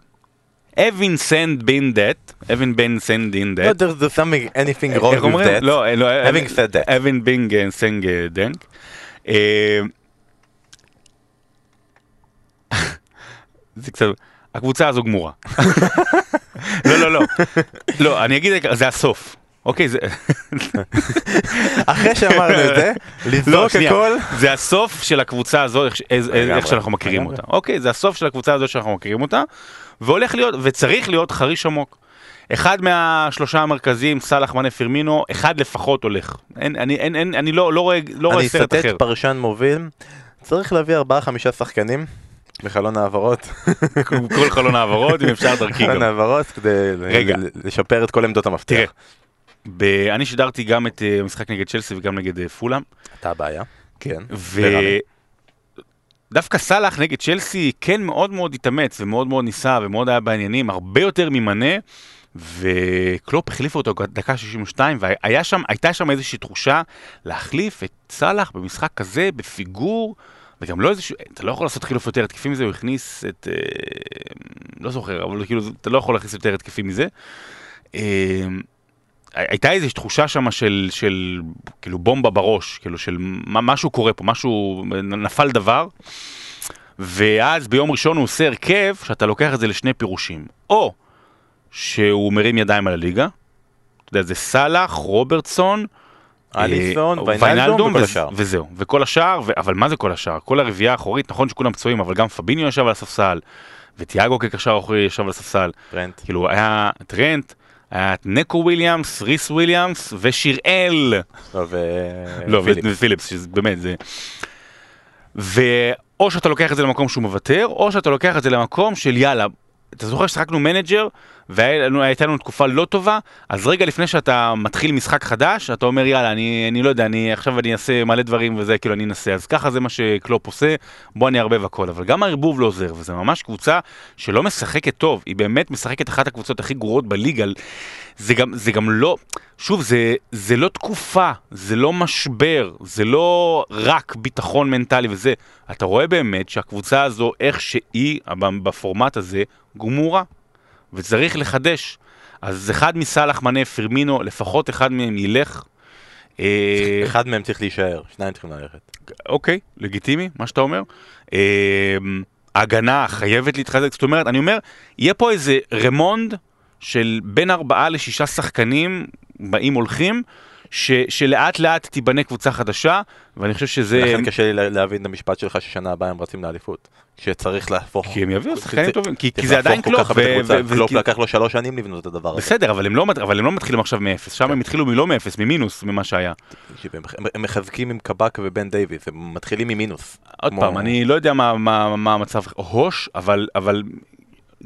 Having sent been that, having been sent in לא, that, there's there's something, anything wrong with that. לא, לא, Having said that. having been uh, saying uh, that. אה, זה קצת, הקבוצה הזו גמורה. לא, לא, לא. לא, אני אגיד, זה הסוף. אוקיי, זה... אחרי שאמרנו את זה, <laughs> לא, לזרוק שנייה. הכל, זה הסוף של הקבוצה הזו, איך, שאנחנו מכירים. אותה. אוקיי, זה הסוף של הקבוצה הזו שאנחנו מכירים אותה, והולך להיות, וצריך להיות חריש עמוק. אחד מהשלושה המרכזיים, סאלח מנה פרמינו, אחד לפחות הולך. אין, אני, אין, אין, אני לא, לא רואה, לא רואה אני סרט אחר. אצטט פרשן מוביל, צריך להביא ארבעה חמישה שחקנים בחלון העברות, כל חלון העברות, אם אפשר דרכי חלון גם. העברות כדי רגע. לשפר את כל עמדות המפתח. תראה, ב- אני שידרתי גם את אה, המשחק נגד צ'לסי וגם נגד אה, פולאם, אתה הבעיה. כן. ורמי. ודווקא סאלח נגד צ'לסי כן מאוד מאוד התאמץ ומאוד מאוד ניסה ומאוד היה בעניינים, הרבה יותר ממנה, וקלופ החליף אותו דקה 62, והייתה שם, שם איזושהי תחושה להחליף את סאלח במשחק כזה, בפיגור, וגם לא איזשהו, אתה לא יכול לעשות חילוף יותר התקפי מזה, הוא הכניס את, אה, לא זוכר, אבל כאילו, אתה לא יכול להכניס יותר התקפי מזה. אה, הייתה איזושהי תחושה שם של, של כאילו בומבה בראש, כאילו של מה, משהו קורה פה, משהו, נפל דבר. ואז ביום ראשון הוא עושה הרכב שאתה לוקח את זה לשני פירושים. או שהוא מרים ידיים על הליגה, אתה יודע, זה סאלח, רוברטסון, אליסון, אה, ויינלדום וכל השאר. וזהו, וכל השאר, ו... אבל מה זה כל השאר? כל הרביעייה האחורית, נכון שכולם פצועים, אבל גם פביניו ישב על הספסל, וטיאגו כקשר אחורי ישב על הספסל. טרנט. כאילו היה טרנט, נקו וויליאמס, ריס וויליאמס ושיראל. לא, ו- לא, פיליפ. ופיליפס, שזה באמת זה. ואו שאתה לוקח את זה למקום שהוא מוותר, או שאתה לוקח את זה למקום של יאללה, אתה זוכר ששיחקנו מנג'ר, והייתה לנו תקופה לא טובה, אז רגע לפני שאתה מתחיל משחק חדש, אתה אומר יאללה, אני, אני לא יודע, אני עכשיו אני אעשה מלא דברים וזה, כאילו אני אנסה, אז ככה זה מה שקלופ עושה, בוא אני אערבב הכל, אבל גם הערבוב לא עוזר, וזה ממש קבוצה שלא משחקת טוב, היא באמת משחקת אחת הקבוצות הכי גרועות בליגה, זה גם, זה גם לא, שוב, זה, זה לא תקופה, זה לא משבר, זה לא רק ביטחון מנטלי וזה, אתה רואה באמת שהקבוצה הזו, איך שהיא, בפורמט הזה, גמורה, וצריך לחדש. אז אחד מסאלח מנה פרמינו, לפחות אחד מהם ילך. אה, אחד מהם צריך להישאר, שניים צריכים ללכת. אוקיי, לגיטימי, מה שאתה אומר. אה, ההגנה חייבת להתחזק, זאת אומרת, אני אומר, יהיה פה איזה רמונט של בין ארבעה לשישה שחקנים באים הולכים, ש, שלאט לאט תיבנה קבוצה חדשה, ואני חושב שזה... לכן קשה לי לה- להבין את המשפט שלך ששנה הבאה הם רצים לאליפות. שצריך להפוך... כי הם יביאו שחקנים טובים, כי, כי זה עדיין קלופ, הקבוצה. ו- ו- קלופ לקח לו שלוש שנים לבנות את הדבר הזה. בסדר, אבל הם, לא, אבל הם לא מתחילים עכשיו מאפס, שם הם התחילו מלא מאפס, ממינוס, ממה שהיה. הם- מחזקים עם קבק ובן דייוויס, הם מתחילים ממינוס. עוד כמו- פעם, אני לא יודע מה המצב הוש, אבל, אבל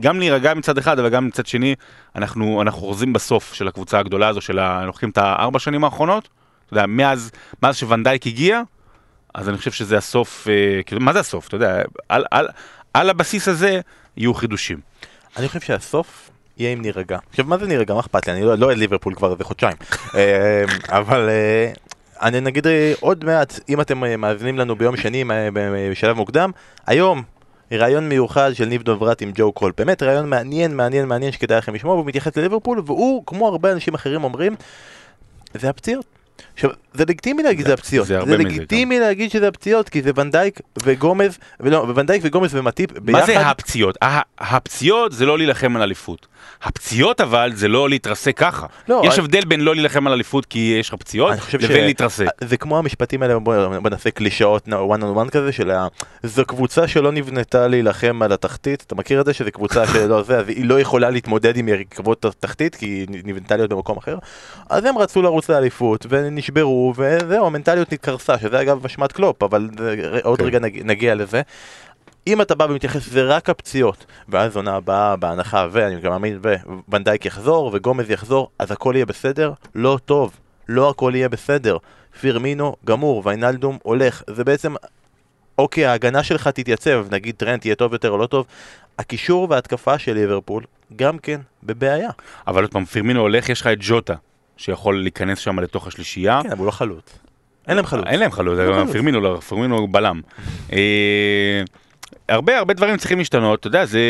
גם להירגע מצד אחד, אבל גם מצד שני, אנחנו, אנחנו אורזים בסוף של הקבוצה הגדולה הזו, של ה... אנחנו לוקחים את הארבע שנים האחרונות, אתה יודע, מאז, מאז שוונדייק הגיע, אז אני חושב שזה הסוף, אה, כאילו, מה זה הסוף? אתה יודע, על, על, על הבסיס הזה יהיו חידושים. אני חושב שהסוף יהיה אם נירגע. עכשיו, מה זה נירגע? מה אכפת לי? אני לא לא אוהד ליברפול כבר איזה חודשיים. <laughs> אה, אבל אה, אני נגיד אה, עוד מעט, אם אתם אה, מאזינים לנו ביום שני בשלב מוקדם, היום ראיון מיוחד של ניב דוברת עם ג'ו קול. באמת ראיון מעניין, מעניין, מעניין שכדאי לכם לשמוע, והוא מתייחס לליברפול, והוא, כמו הרבה אנשים אחרים אומרים, זה הפציעות. עכשיו, זה לגיטימי להגיד זה הפציעות, זה זה לגיטימי להגיד שזה הפציעות, כי זה ונדייק וגומז, ולא, וונדייק וגומז ומטיפ ביחד. מה זה הפציעות? הפציעות זה לא להילחם על אליפות. הפציעות אבל זה לא להתרסק ככה. לא, יש אני- הבדל בין לא להילחם על אליפות כי יש לך פציעות, לבין להתרסק. זה כמו המשפטים האלה, בוא נעשה קלישאות one on one כזה, של ה... זו קבוצה שלא נבנתה להילחם על התחתית, אתה מכיר את זה? שזו קבוצה <laughs> שלא זה, אז היא לא יכולה להתמודד עם יריבות התחתית, כי היא נבנתה להיות במקום אחר. אז הם רצו לרוץ לאליפות, ונשברו, וזהו, המנטליות נתקרסה, שזה אגב אשמת קלופ, אבל זה- עוד כן. רגע נג- נגיע לזה. אם אתה בא ומתייחס לזה רק הפציעות, ואז עונה הבאה בהנחה, ואני גם מאמין, וונדייק יחזור, וגומז יחזור, אז הכל יהיה בסדר? לא טוב, לא הכל יהיה בסדר. פירמינו גמור, ויינלדום הולך, זה בעצם, אוקיי, ההגנה שלך תתייצב, נגיד טרנט יהיה טוב יותר או לא טוב, הקישור וההתקפה של ליברפול, גם כן, בבעיה. אבל עוד פעם, פירמינו הולך, יש לך את ג'וטה, שיכול להיכנס שם לתוך השלישייה. כן, אבל הוא לא חלוץ. אין להם חלוץ. אין להם חלוץ. פירמינו לא, פירמינו הוא בלם. אה, הרבה הרבה דברים צריכים להשתנות, אתה יודע, זה...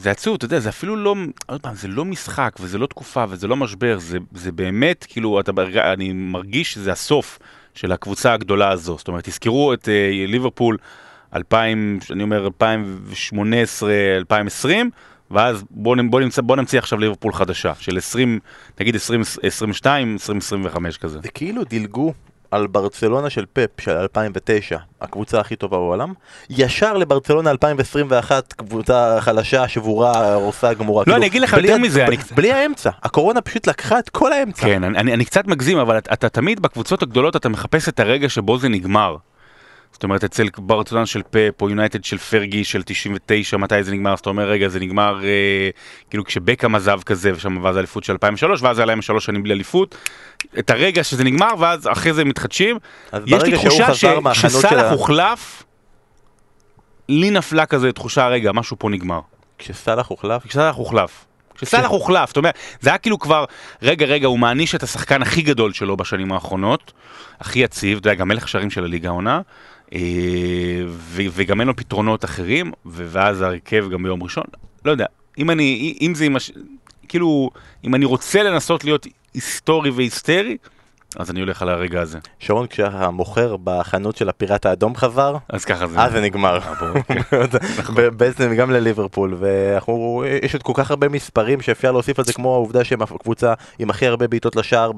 זה עצוב, אתה יודע, זה אפילו לא, עוד פעם, זה לא משחק, וזה לא תקופה, וזה לא משבר, זה, זה באמת, כאילו, אתה, אני מרגיש שזה הסוף של הקבוצה הגדולה הזו. זאת אומרת, תזכרו את אה, ליברפול 2000, אני אומר 2018, 2020, ואז בואו בוא נמצא, בוא נמציא עכשיו ליברפול חדשה, של 20, נגיד 2022, 2025 כזה. זה כאילו דילגו על ברצלונה של פפ של 2009, הקבוצה הכי טובה בעולם, ישר לברצלונה 2021, קבוצה חלשה, שבורה, רוסה, גמורה. לא, כאילו, אני אגיד לך יותר מזה, אני- בלי האמצע, הקורונה פשוט לקחה את כל האמצע. כן, אני, אני, אני קצת מגזים, אבל אתה, אתה תמיד בקבוצות הגדולות אתה מחפש את הרגע שבו זה נגמר. זאת אומרת, אצל ברצלונה של פאפ או יונייטד של פרגי של 99, מתי זה נגמר? אז אתה אומר, רגע, זה נגמר אה, כאילו כשבקאם עזב כזה, ושם ואז האליפות של 2003, ואז היה להם שלוש שנים בלי אליפות. את הרגע שזה נגמר, ואז אחרי זה מתחדשים. יש לי תחושה שכשסאלח. הוחלף, לי נפלה כזה תחושה, רגע, משהו פה נגמר. כשסאלח הוחלף, כשסאלח הוחלף. כשסאלח הוחלף, זאת אומרת, זה היה כאילו כבר, רגע, רגע, הוא מעניש את השחקן הכי גדול שלו בשנים האחרונות, הכי יציב, אתה יודע, גם מלך שערים של הליגה העונה, וגם אין לו פתרונות אחרים, ואז ההרכב גם ביום ראשון, לא יודע, אם אני, אם זה. כאילו, אם אני רוצה לנסות להיות היסטורי והיסטרי, אז אני הולך על הרגע הזה. שרון כשהמוכר בחנות של הפיראט האדום חזר, אז ככה זה. אז זה נגמר. ברור, כן. <laughs> ב- בעצם גם לליברפול, ואנחנו, יש עוד כל כך הרבה מספרים שאפשר להוסיף על זה, כמו העובדה שהם הקבוצה עם הכי הרבה בעיטות לשער,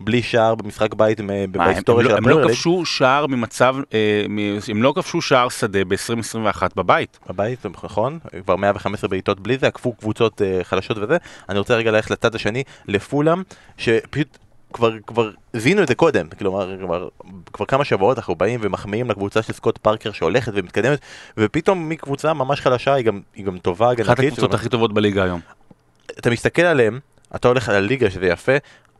בלי שער במשחק בית בהיסטוריה של לא- הם לא ליג. כבשו שער ממצב, אה, הם לא כבשו שער שדה ב-2021 בבית. בבית, נכון? כבר 115 בעיטות בלי זה, עקפו קבוצות אה, חלשות וזה. אני רוצה רגע ללכת לצד השני, לפולאם, שפשוט כבר, כבר זיהינו את זה קודם, כלומר, כבר, כבר כמה שבועות אנחנו באים ומחמיאים לקבוצה של סקוט פארקר שהולכת ומתקדמת, ופתאום מקבוצה ממש חלשה, היא גם, היא גם טובה הגנתית. אחת הקבוצות הכי טובות בליגה היום. אתה מסתכל עליהם, אתה הולך על הליגה שזה יפה,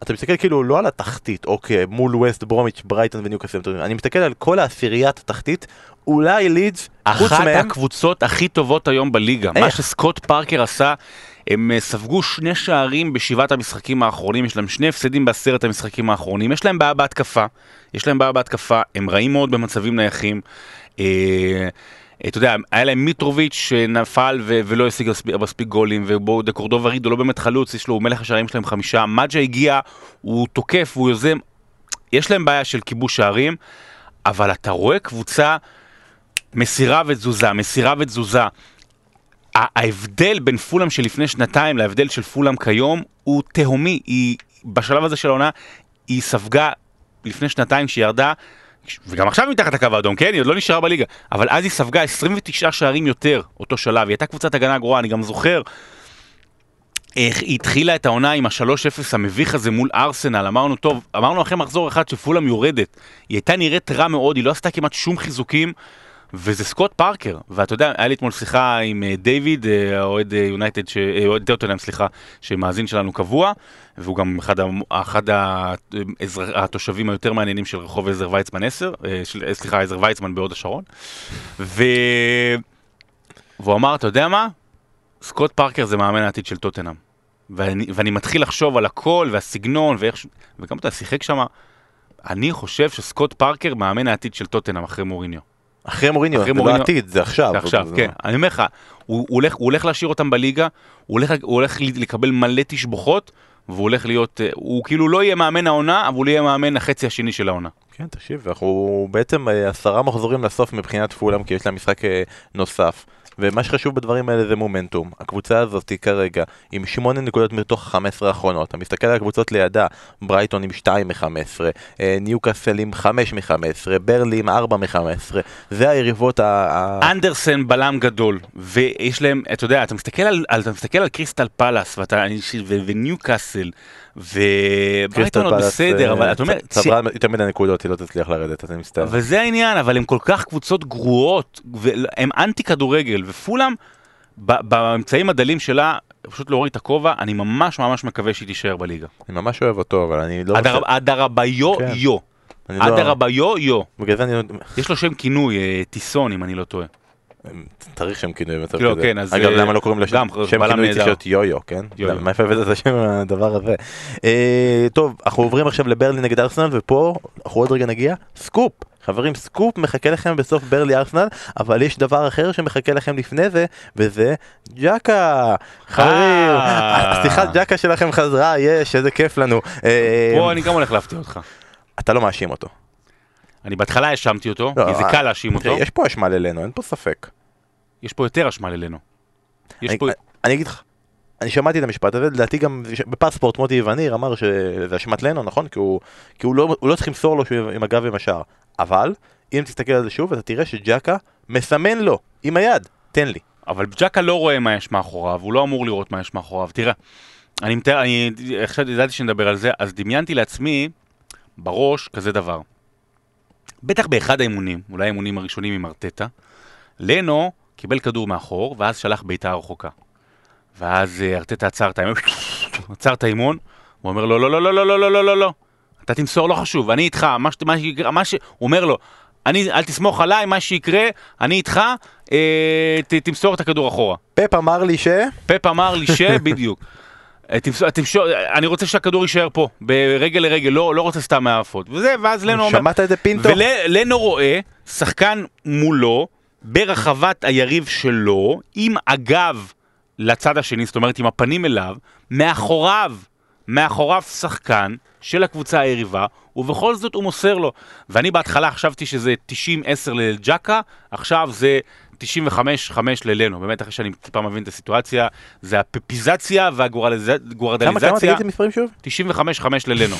אתה מסתכל כאילו לא על התחתית, אוקיי, מול ווסט ברומיץ', ברייטון וניוקאסל, אני מסתכל על כל העשיריית התחתית, אולי לידס, חוץ אחת מהם, הקבוצות הכי טובות היום בליגה. מה איך? שסקוט פארקר עשה, הם אה, ספגו שני שערים בשבעת המשחקים האחרונים, יש להם שני הפסדים בעשרת המשחקים האחרונים, יש להם בעיה בהתקפה, יש להם בעיה בהתקפה, הם רעים מאוד במצבים נייחים. אה, אתה יודע, היה להם מיטרוביץ' שנפל ו- ולא השיג מספיק, גולים, ובואו דקורדובה רידו לא באמת חלוץ, יש לו, הוא מלך השערים שלהם חמישה, מג'ה הגיע, הוא תוקף, הוא יוזם, יש להם בעיה של כיבוש שערים, אבל אתה רואה קבוצה מסירה ותזוזה, מסירה ותזוזה. ההבדל בין פולאם של לפני שנתיים להבדל של פולאם כיום הוא תהומי, היא בשלב הזה של העונה היא ספגה לפני שנתיים שהיא ירדה, וגם עכשיו מתחת לקו האדום, כן? היא עוד לא נשארה בליגה, אבל אז היא ספגה 29 שערים יותר, אותו שלב, היא הייתה קבוצת הגנה גרועה, אני גם זוכר. איך היא התחילה את העונה עם ה-3-0 המביך הזה מול ארסנל, אמרנו טוב, אמרנו אחרי מחזור אחד שפולאם יורדת, היא הייתה נראית רע מאוד, היא לא עשתה כמעט שום חיזוקים, וזה סקוט פארקר, ואתה יודע, היה לי אתמול שיחה עם אה, דיוויד, אה, האוהד אה, יונייטד, אוהד טוטנאם, סליחה, שמאזין שלנו קבוע, והוא גם אחד, אחד התושבים היותר מעניינים של רחוב עזר ויצמן 10, אה, של- סליחה, עזר ויצמן בהוד השרון, ו... והוא אמר, אתה יודע מה? סקוט פארקר זה מאמן העתיד של טוטנאם. ואני, ואני מתחיל לחשוב על הכל והסגנון ואיך, ש- וגם אתה שיחק שם. אני חושב שסקוט פארקר מאמן העתיד של טוטנאם אחרי מוריניו. אחרי מוריניו, אחרי זה לא מוריניו- עתיד, זה עכשיו. זה עכשיו, זה- כן. אני אומר לך, הוא, הוא, הולך, הוא הולך להשאיר אותם בליגה, הוא הולך, הוא הולך לקבל מלא תשבוכות, והוא הולך להיות, אה, הוא כאילו לא יהיה מאמן העונה, אבל הוא יהיה מאמן החצי השני של העונה. כן, תקשיב, אנחנו בעצם אה, עשרה מחזורים לסוף מבחינת פולאם, כי יש להם משחק אה, נוסף. ומה שחשוב בדברים האלה זה מומנטום. הקבוצה הזאת כרגע עם 8 נקודות מתוך 15 האחרונות. אתה מסתכל על הקבוצות לידה, ברייטון עם 2 מ-15, אה, ניוקאסל עם 5 מ-15, ברלי עם 4 מ-15. זה היריבות ה... אנדרסן בלם גדול, ויש להם, אתה יודע, אתה מסתכל על, אתה מסתכל על קריסטל פלאס, וניוקאסל, וברייטון עוד בסדר, אה, אבל אתה אומר, צברה יותר מדי נקודות, היא לא תצליח לרדת, אני מצטער. וזה העניין, אבל הם כל כך קבוצות גרועות, והם אנטי כדורגל, ופולאם, ב- באמצעים הדלים שלה, פשוט להוריד את הכובע, אני ממש ממש מקווה שהיא תישאר בליגה. אני ממש אוהב אותו, אבל אני לא... אדר- אדרביו כן. יו. אני לא- אדרביו יו. בגלל זה אני... יש לו שם כינוי, אה, טיסון, אם אני לא טועה. צריך שם כינוי מצב לא, כזה. כן, אז, אגב, אה, למה לא קוראים לו גם, שם כינוי צריך. להיות יו-יו, כן? יו-יו. מאיפה הבאת את השם הדבר הזה? אה, טוב, אנחנו עוברים עכשיו לברלי נגד ארסנל, ופה אנחנו עוד רגע נגיע, סקופ. חברים, סקופ מחכה לכם בסוף ברלי ארסנל, אבל יש דבר אחר שמחכה לכם לפני זה, וזה ג'קה. חברים, אה. השיחת ג'קה שלכם חזרה, יש, איזה כיף לנו. אה, פה אני גם הולך להפתיע אותך. אתה לא מאשים אותו. אני בהתחלה האשמתי אותו, לא, כי זה אה, קל להאשים אותו. יש פה אשמה ללנו, אין פה ספק. יש פה יותר אשמה ללנו. יש אני, פה... אני אגיד לך, אני שמעתי את המשפט הזה, לדעתי גם בפספורט מוטי וניר אמר שזה אשמת לנו, נכון? כי הוא, כי הוא, לא, הוא לא צריך למסור לו שהוא עם הגב ועם השער. אבל, אם תסתכל על זה שוב, אתה תראה שג'קה מסמן לו, עם היד, תן לי. אבל ג'קה לא רואה מה יש מאחוריו, הוא לא אמור לראות מה יש מאחוריו. תראה, אני מתאר, אני עכשיו ידעתי שנדבר על זה, אז דמיינתי לעצמי בראש כזה דבר. בטח באחד האימונים, אולי האימונים הראשונים עם ארטטה, לנו קיבל כדור מאחור, ואז שלח בעיטה רחוקה. ואז אה, ארטטה עצר את האימון, <laughs> עצר את האימון, הוא אומר לו, לא, לא, לא, לא, לא, לא, לא, לא, לא, אתה תמסור, לא חשוב, אני איתך, מה ש... מה ש... הוא אומר לו, אני, אל תסמוך עליי, מה שיקרה, אני איתך, אה, ת, תמסור את הכדור אחורה. פפ אמר לי ש... פפ אמר לי ש... <laughs> בדיוק. אה, תמסור, תמסור, אני רוצה שהכדור יישאר פה, ברגל לרגל, לא, לא רוצה סתם מהעפות. וזה, ואז לנו אומר... שמעת את זה פינטו? ולנו רואה שחקן מולו, ברחבת היריב שלו, עם הגב לצד השני, זאת אומרת עם הפנים אליו, מאחוריו, מאחוריו שחקן של הקבוצה היריבה, ובכל זאת הוא מוסר לו. ואני בהתחלה חשבתי שזה 90-10 לג'קה, עכשיו זה 95-5 ללנו. באמת, אחרי שאני טיפה מבין את הסיטואציה, זה הפפיזציה כמה, כמה, והגורדליזציה. תגיד את המספרים שוב? 95-5 ללנו.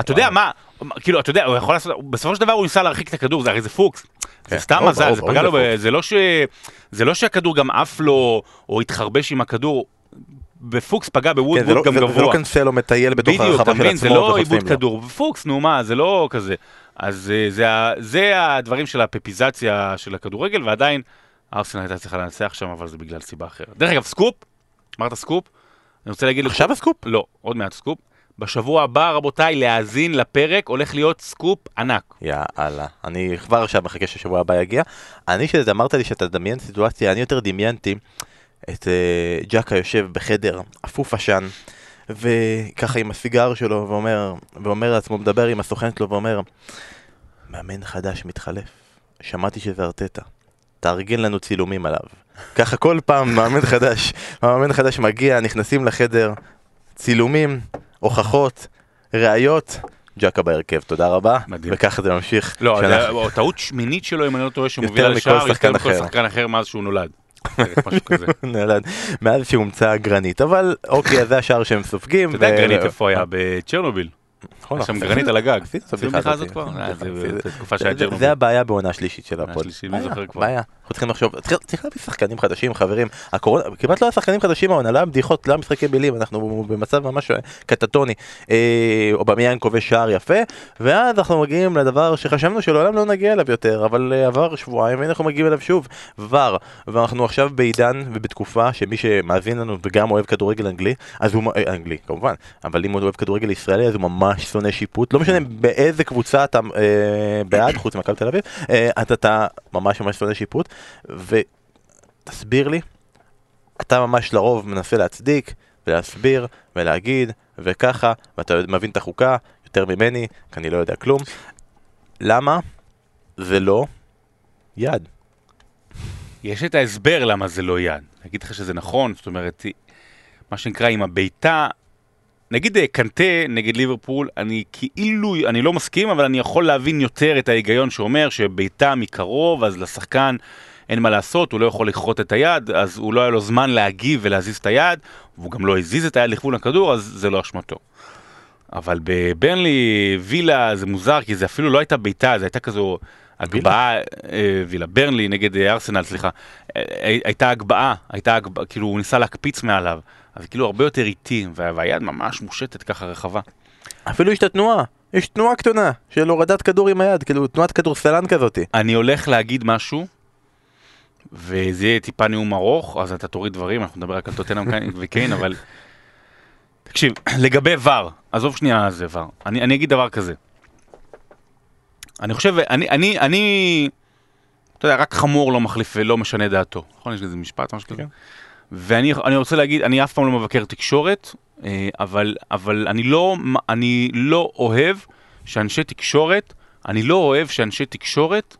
אתה יודע מה, כאילו, אתה יודע, הוא יכול לעשות, בסופו של דבר הוא ניסה להרחיק את הכדור, זה הרי זה פוקס. זה סתם מזל, זה פגע לו, זה לא. זה לא שהכדור גם עף לו, או התחרבש עם הכדור, בפוקס פגע כן, זה בוודווד לא- גם זה- זה גבוה. לא קנסלו מטייל בתוך בדיוק, הרחבה של מבין, זה עצמו לא עיבוד. כדור, פוקס, נו מה, זה לא כזה. אז אה, זה זה הדברים של הפפיזציה של הכדורגל, ועדיין ארסנל הייתה צריכה לנצח שם, אבל זה בגלל סיבה אחרת. דרך אגב, סקופ, אמרת סקופ, אני רוצה להגיד... עכשיו הסקופ? לא, עוד מעט סקופ. בשבוע הבא, רבותיי, להאזין לפרק, הולך להיות סקופ ענק. יאללה, אני כבר עכשיו מחכה שהשבוע הבא יגיע. אני שאמרת לי שאתה תדמיין סיטואציה, אני יותר דמיינתי את אה, ג'קה יושב בחדר אפוף עשן, וככה עם הסיגר שלו, ואומר, ואומר לעצמו, מדבר עם הסוכן שלו ואומר, מאמן חדש מתחלף, שמעתי שזה ארטטה, תארגן לנו צילומים עליו. ככה כל פעם מאמן חדש, מאמן חדש מגיע, נכנסים לחדר, צילומים, הוכחות, ראיות, ג'קה בהרכב, תודה רבה. מדהים. וככה זה ממשיך. לא, שנה- או טעות שמינית שלו, אם אני לא טועה, שמובילה מכל לשער, שחקן יותר מכל אחר. שחקן אחר מאז שהוא נולד. <laughs> נולד מאז שהומצא גרנית, אבל אוקיי, אז זה השער שהם סופגים. אתה יודע גרנית איפה היה? בצ'רנוביל. נכון, יש שם גרנית על הגג. עשינו את הזאת כבר? אה, זה תקופה שהיה הבעיה בעונה השלישית של ה pod. מי בעיה. אנחנו צריכים לחשוב, צריך להביא שחקנים חדשים, חברים. הקורונה, כמעט לא היה שחקנים חדשים העונה, לא היה בדיחות, לא היה משחקי מילים, אנחנו במצב ממש קטטוני. אה, אובמיאן כובש שער יפה, ואז אנחנו מגיעים לדבר שחשבנו שלעולם לא נגיע אליו יותר, אבל אה, עבר שבועיים והנה אנחנו מגיעים אליו שוב, VAR. ואנחנו עכשיו בעידן ובתקופה שמי שמאזין לנו וגם אוהב כדורגל אנגלי, אז הוא, אה, אנגלי כמובן, אבל אם הוא אוהב כדורגל ישראלי אז הוא ממש שונא שיפוט, לא משנה באיזה קבוצה אתה אה, בעד, חוץ ממכבי תל אביב, אה, אתה, אתה ממש ממש שונא שיפוט, ותסביר לי, אתה ממש לרוב מנסה להצדיק ולהסביר ולהגיד וככה, ואתה מבין את החוקה יותר ממני, כי אני לא יודע כלום, למה זה לא יד? יש את ההסבר למה זה לא יד. אני אגיד לך שזה נכון, זאת אומרת, מה שנקרא עם הבעיטה, נגיד אה, קנטה נגד ליברפול, אני כאילו, אני לא מסכים, אבל אני יכול להבין יותר את ההיגיון שאומר שבעיטה מקרוב, אז לשחקן אין מה לעשות, הוא לא יכול לכרות את היד, אז הוא לא היה לו זמן להגיב ולהזיז את היד, והוא גם לא הזיז את היד לכיוון הכדור, אז זה לא אשמתו. אבל בברנלי, וילה, זה מוזר, כי זה אפילו לא הייתה בעיטה, זה הייתה כזו הגבהה, אה, וילה, ברנלי נגד אה, ארסנל, סליחה, הייתה הגבהה, הייתה הגבהה, כאילו הוא ניסה להקפיץ מעליו, אז כאילו הרבה יותר איטי, וה- והיד ממש מושטת ככה רחבה. אפילו יש את התנועה, יש תנועה קטנה של הורדת כדור עם היד, כאילו תנועת כדורסלן כזאתי. אני הולך להגיד משהו, וזה יהיה טיפה נאום ארוך, אז אתה תוריד דברים, אנחנו נדבר רק על טוטנאם קיין- <laughs> וקיין, אבל... תקשיב, לגבי ור, עזוב שנייה זה ור, אני, אני אגיד דבר כזה. אני חושב, אני, אני, אני, אתה יודע, רק חמור לא מחליף ולא משנה דעתו. נכון? יש לזה משפט, משהו כזה? כן. ואני אני רוצה להגיד, אני אף פעם לא מבקר תקשורת, אה, אבל, אבל אני, לא, אני לא אוהב שאנשי תקשורת, אני לא אוהב שאנשי תקשורת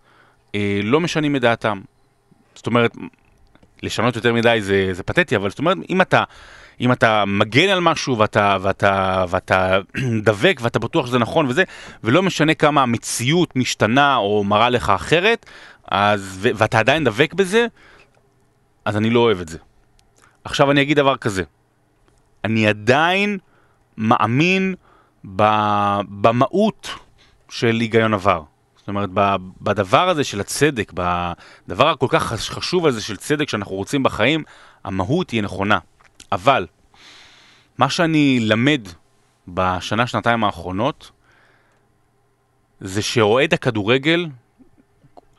אה, לא משנים את דעתם. זאת אומרת, לשנות יותר מדי זה, זה פתטי, אבל זאת אומרת, אם אתה, אם אתה מגן על משהו ואתה, ואתה, ואתה <clears throat> דבק ואתה בטוח שזה נכון וזה, ולא משנה כמה המציאות משתנה או מראה לך אחרת, אז, ואתה עדיין דבק בזה, אז אני לא אוהב את זה. עכשיו אני אגיד דבר כזה, אני עדיין מאמין במהות של היגיון עבר. זאת אומרת, בדבר הזה של הצדק, בדבר הכל כך חש- חשוב הזה של צדק שאנחנו רוצים בחיים, המהות היא נכונה. אבל, מה שאני למד בשנה, שנתיים האחרונות, זה שאוהד הכדורגל,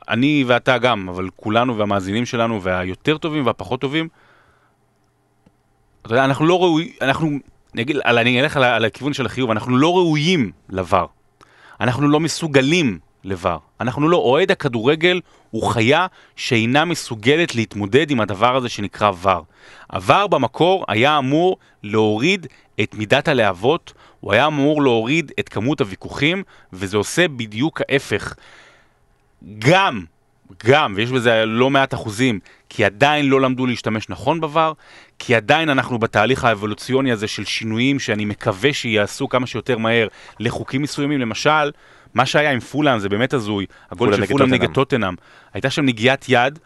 אני ואתה גם, אבל כולנו והמאזינים שלנו, והיותר טובים והפחות טובים, אתה יודע, אנחנו לא ראויים, אנחנו, אני אגיד, אני אלך על, על הכיוון של החיוב, אנחנו לא ראויים לבר. אנחנו לא מסוגלים לבר. אנחנו לא, אוהד הכדורגל הוא חיה שאינה מסוגלת להתמודד עם הדבר הזה שנקרא ור. הבר במקור היה אמור להוריד את מידת הלהבות, הוא היה אמור להוריד את כמות הוויכוחים, וזה עושה בדיוק ההפך. גם, גם, ויש בזה לא מעט אחוזים, כי עדיין לא למדו להשתמש נכון בVAR, כי עדיין אנחנו בתהליך האבולוציוני הזה של שינויים שאני מקווה שיעשו כמה שיותר מהר לחוקים מסוימים, למשל, מה שהיה עם פולאם זה באמת הזוי, הגול של פולאם נגד. טוטנאם, הייתה שם נגיעת יד,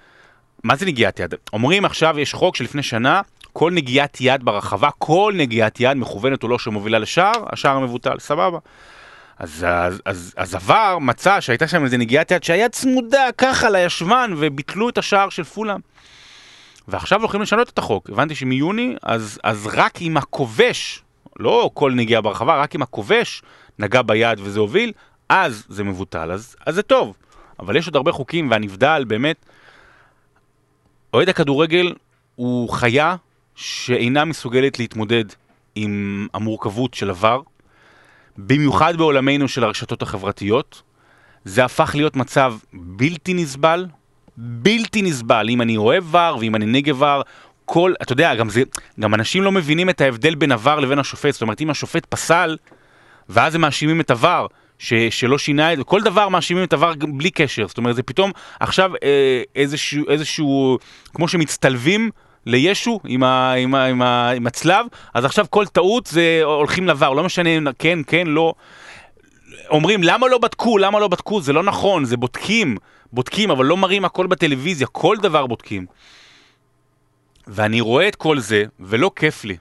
מה זה נגיעת יד? אומרים עכשיו יש חוק שלפני שנה, כל נגיעת יד ברחבה, כל נגיעת יד מכוונת או לא שמובילה לשער, השער מבוטל, סבבה. אז, אז, אז, אז עבר מצא שהייתה שם איזה נגיעת יד שהיד צמודה ככה לישבן וביטלו את השער של פולאם. ועכשיו הולכים לשנות את החוק, הבנתי שמיוני, אז, אז רק אם הכובש, לא כל נגיעה ברחבה, רק אם הכובש נגע ביד וזה הוביל, אז זה מבוטל, אז, אז זה טוב. אבל יש עוד הרבה חוקים, והנבדל באמת, אוהד הכדורגל הוא חיה שאינה מסוגלת להתמודד עם המורכבות של עבר, במיוחד בעולמנו של הרשתות החברתיות. זה הפך להיות מצב בלתי נסבל, בלתי נסבל, אם אני אוהב ור ואם אני נגד ור, כל, אתה יודע, גם, זה, גם אנשים לא מבינים את ההבדל בין עבר לבין השופט, זאת אומרת, אם השופט פסל, ואז הם מאשימים את ש, שלא שינה את זה, כל דבר מאשימים את גם בלי קשר, זאת אומרת, זה פתאום עכשיו אה, איזשהו, איזשהו, כמו שמצטלבים לישו עם, ה, עם, ה, עם, ה, עם הצלב, אז עכשיו כל טעות זה הולכים לבר, לא משנה, כן, כן, לא. אומרים למה לא בדקו, למה לא בדקו, זה לא נכון, זה בודקים, בודקים, אבל לא מראים הכל בטלוויזיה, כל דבר בודקים. ואני רואה את כל זה, ולא כיף לי.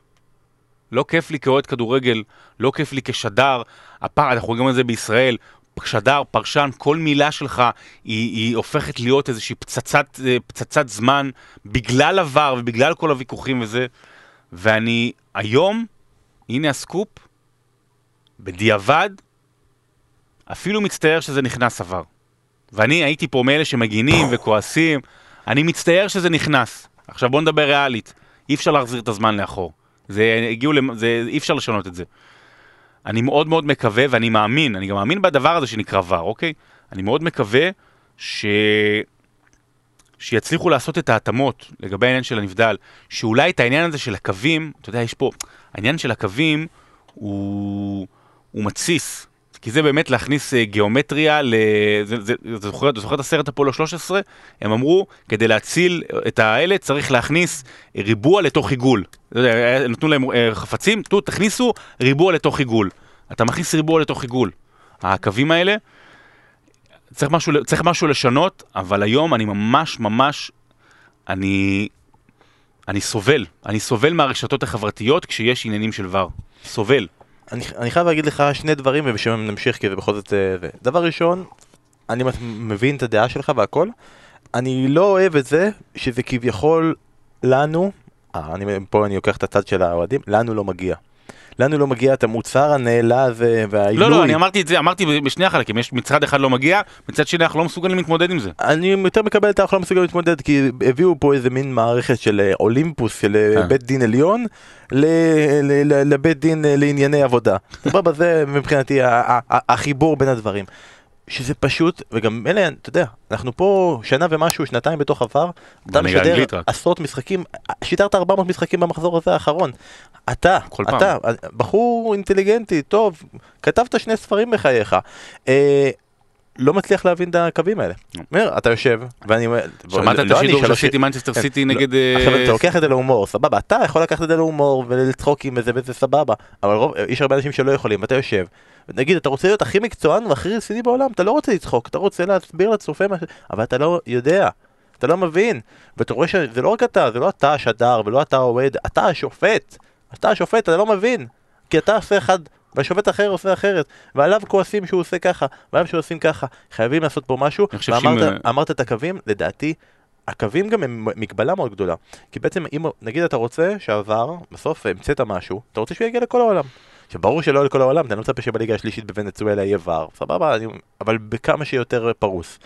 לא כיף לי כאוהד כדורגל, לא כיף לי כשדר. הפער, אנחנו רואים את זה בישראל, שדר, פרשן, כל מילה שלך היא, היא הופכת להיות איזושהי פצצת, אה, פצצת זמן בגלל עבר ובגלל כל הוויכוחים וזה. ואני היום, הנה הסקופ, בדיעבד, אפילו מצטער שזה נכנס עבר. ואני הייתי פה מאלה שמגינים וכועסים, אני מצטער שזה נכנס. עכשיו בוא נדבר ריאלית, אי אפשר להחזיר את הזמן לאחור. זה הגיעו. זה, אי אפשר לשנות את זה. אני מאוד מאוד מקווה, ואני מאמין, אני גם מאמין בדבר הזה שנקרא ור, אוקיי? אני מאוד מקווה ש... שיצליחו לעשות את ההתאמות לגבי העניין של הנבדל, שאולי את העניין הזה של הקווים, אתה יודע, יש פה, העניין של הקווים הוא, הוא מתסיס, כי זה באמת להכניס אה, גיאומטריה, ל... זה, זה זוכר, זוכר את הסרט אפולו 13? הם אמרו, כדי להציל את האלה צריך להכניס ריבוע לתוך עיגול. נתנו להם אה, חפצים, תו, תכניסו ריבוע לתוך עיגול. אתה מכניס ריבוע לתוך עיגול. הקווים האלה, צריך משהו, צריך משהו לשנות, אבל היום אני ממש ממש, אני, אני סובל. אני סובל מהרשתות החברתיות כשיש עניינים של ור. סובל. אני, חייב להגיד לך שני דברים ובשם נמשיך כי זה בכל זאת אה, זה. דבר ראשון, אני מבין את הדעה שלך והכל, אני לא אוהב את זה שזה כביכול לנו, אה, אני, פה אני לוקח את הצד של האוהדים, לנו לא מגיע. לנו לא מגיע את המוצר הנעלה הזה והעילוי. לא, לא, אני אמרתי את זה, אמרתי בשני החלקים, יש מצד אחד לא מגיע, מצד שני אנחנו לא מסוגלים להתמודד עם זה. אני יותר מקבל את אנחנו לא מסוגלים להתמודד, כי הביאו פה איזה מין מערכת של אה, אולימפוס, של אה, אה. בית דין עליון, לבית דין לענייני עבודה. <laughs> סבבה, זה מבחינתי החיבור בין הדברים. שזה פשוט, וגם אלה, אתה יודע, אנחנו פה שנה ומשהו, שנתיים בתוך עבר, אתה משדר עשרות משחקים, שידרת 400 משחקים במחזור הזה האחרון. אתה, אתה, פעם. בחור אינטליגנטי, טוב, כתבת שני ספרים בחייך. אה, לא מצליח להבין את הקווים האלה. אומר, אתה יושב, ואני אומר... שמעת את לא השידור של סיטי, מנצ'סטר כן, סיטי לא, נגד... עכשיו אתה לוקח את זה להומור, סבבה, אתה יכול לקחת את זה להומור ולצחוק עם זה וזה סבבה, אבל יש הרבה אנשים שלא יכולים, אתה יושב, נגיד, אתה רוצה להיות הכי מקצוען והכי רציני בעולם, אתה לא רוצה לצחוק, אתה רוצה להסביר לצופה מה ש... אבל אתה לא יודע, אתה לא מבין. ואתה רואה שזה לא רק אתה, זה לא אתה השדר ולא אתה האוהד, אתה השופט. אתה השופט, אתה לא מבין. כי אתה עושה אחד, והשופט אחר עושה אחרת. ועליו כועסים שהוא עושה ככה, ועליו שהוא עושים ככה. חייבים לעשות פה משהו. ואמרת שאם... את הקווים, לדעתי, הקווים גם הם מגבלה מאוד גדולה. כי בעצם אם נגיד אתה רוצה שעבר, בסוף המצאת משהו, אתה רוצה שהוא יגיע לכל העולם. שברור שלא לכל העולם, אתה לא מצפה שבליגה השלישית בוונצואלה יהיה ור, סבבה, אני, אבל בכמה שיותר פרוס.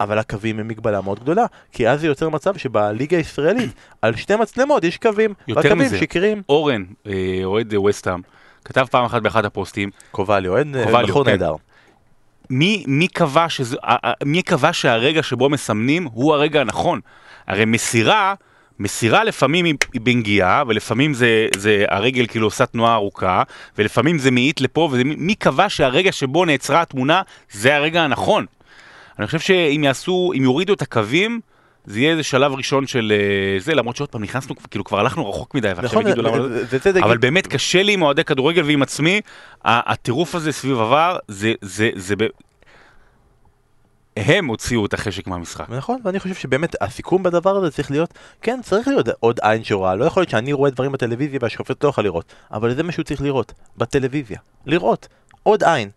אבל הקווים הם מגבלה מאוד גדולה, כי אז זה יוצר מצב שבליגה הישראלית, <clears throat> על שתי מצלמות יש קווים, והקווים שקרים. אורן, אה, אוהד ווסטהאם, כתב פעם אחת באחד הפוסטים, קובלי, אוהד אה, בחור כן. נהדר. מי, מי, קבע שזה, מי קבע שהרגע שבו מסמנים הוא הרגע הנכון? הרי מסירה מסירה לפעמים היא בנגיעה, ולפעמים זה, זה הרגל כאילו עושה תנועה ארוכה, ולפעמים זה מאית לפה, ומי קבע שהרגע שבו נעצרה התמונה זה הרגע הנכון? אני חושב שאם יעשו, אם יורידו את הקווים, זה יהיה איזה שלב ראשון של אה, זה, למרות שעוד פעם נכנסנו, כאילו כבר הלכנו רחוק מדי, ועכשיו נכון, יגידו למה... לא. אבל באמת קשה לי עם אוהדי כדורגל ועם עצמי, הטירוף הזה סביב עבר, זה, זה, זה, זה, הם הוציאו את החשק מהמשחק. נכון, ואני חושב שבאמת הסיכום בדבר הזה צריך להיות, כן, צריך להיות עוד עין שרואה, לא יכול להיות שאני רואה דברים בטלוויזיה והשופט לא יכול לראות, אבל זה מה שהוא צריך לראות, בטלוויזיה, לראות, עוד עין.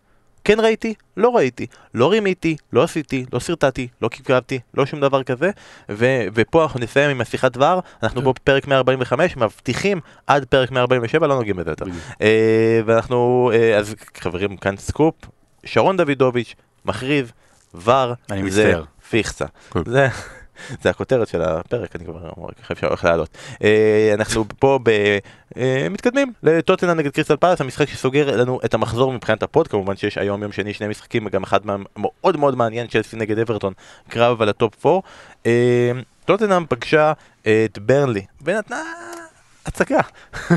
כן ראיתי, לא ראיתי, לא רימיתי, לא עשיתי, לא שרטטתי, לא קבקבתי, לא שום דבר כזה, ו- ופה אנחנו נסיים עם השיחת דבר, אנחנו פה בפרק 145, מבטיחים עד פרק 147, לא נוגעים בזה יותר. אה, ואנחנו, אה, אז חברים, כאן סקופ, שרון דוידוביץ', מכריז, VAR זה פיכסה. זה... זה הכותרת של הפרק, אני כבר אומר איך אפשר הולך לעלות. אה, אנחנו פה ב... אה, מתקדמים לטוטנהאם נגד קריסטל פלאס, המשחק שסוגר לנו את המחזור מבחינת ה pod, כמובן שיש היום יום שני שני משחקים, וגם אחד מהם מאוד מאוד מעניין, צ'לסי נגד אברטון, קרב על הטופ 4. אה, טוטנאם פגשה את ברנלי, ונתנה הצגה, <laughs>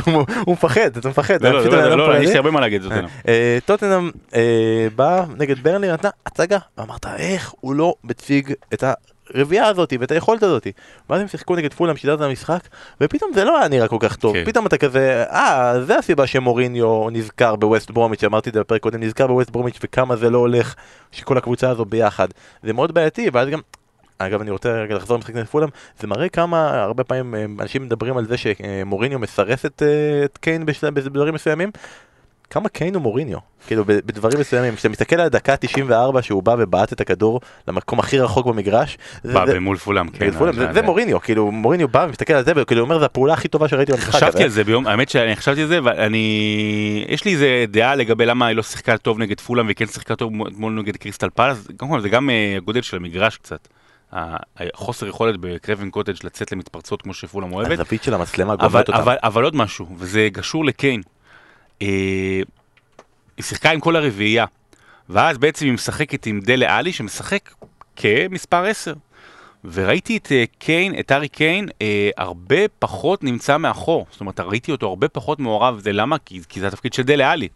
הוא מפחד, אתה מפחד. לא, לא, לא, לא, יש לי הרבה מה להגיד, טוטנאם. טוטנאם בא נגד ברנלי, נתנה הצגה, ואמרת איך הוא לא מציג את הרביעייה הזאת ואת היכולת הזאת. ואז הם שיחקו נגד פולאם, שידרת המשחק, ופתאום זה לא היה נראה כל כך טוב. כן. פתאום אתה כזה, אה, זה הסיבה שמוריניו נזכר בווסט ברומיץ', אמרתי את זה בפרק קודם, נזכר בווסט ברומיץ' וכמה זה לא הולך, שכל הקבוצה הזו ביחד. זה מאוד בעייתי, ואז גם אגב, אני רוצה רגע לחזור למשחק נגד פולאם, זה מראה כמה, הרבה פעמים אה, אנשים מדברים על זה שמוריניו מסרס את, אה, את קיין בדברים מסוימים. כמה קיין הוא מוריניו, כאילו בדברים מסוימים, כשאתה מסתכל על הדקה 94 שהוא בא ובעט את הכדור למקום הכי רחוק במגרש, זה- בא זה- במול פולאם, כן. פולאם, זה- אה, זה מוריניו, כאילו מוריניו בא ומסתכל על זה וכאילו אומר זה הפעולה הכי טובה שראיתי במשחק חשבתי הזה." על זה ביום, האמת שאני חשבתי על זה, ואני, יש לי איזה דעה לגבי למה היא לא שיחקה טוב נגד פולאם וכן שיחקה טוב אתמול נגד קריסטל פלאס, קודם כל זה גם הגודל של המגרש קצת. החוסר יכולת בקרבן קוטג' לצאת למתפרצות כמו שפולאם אוהבת, הזווית של המצלמה גומרת אותה. אבל, אבל עוד משהו, וזה קשור לקיין. אה, היא שיחקה עם כל הרביעייה, ואז בעצם היא משחקת עם דלה עלי שמשחק כמספר 10. וראיתי את אה, קיין, את ארי קיין, אה, הרבה פחות נמצא מאחור. זאת אומרת, ראיתי אותו הרבה פחות מעורב, זה למה? כי, כי זה התפקיד של דלה עלי.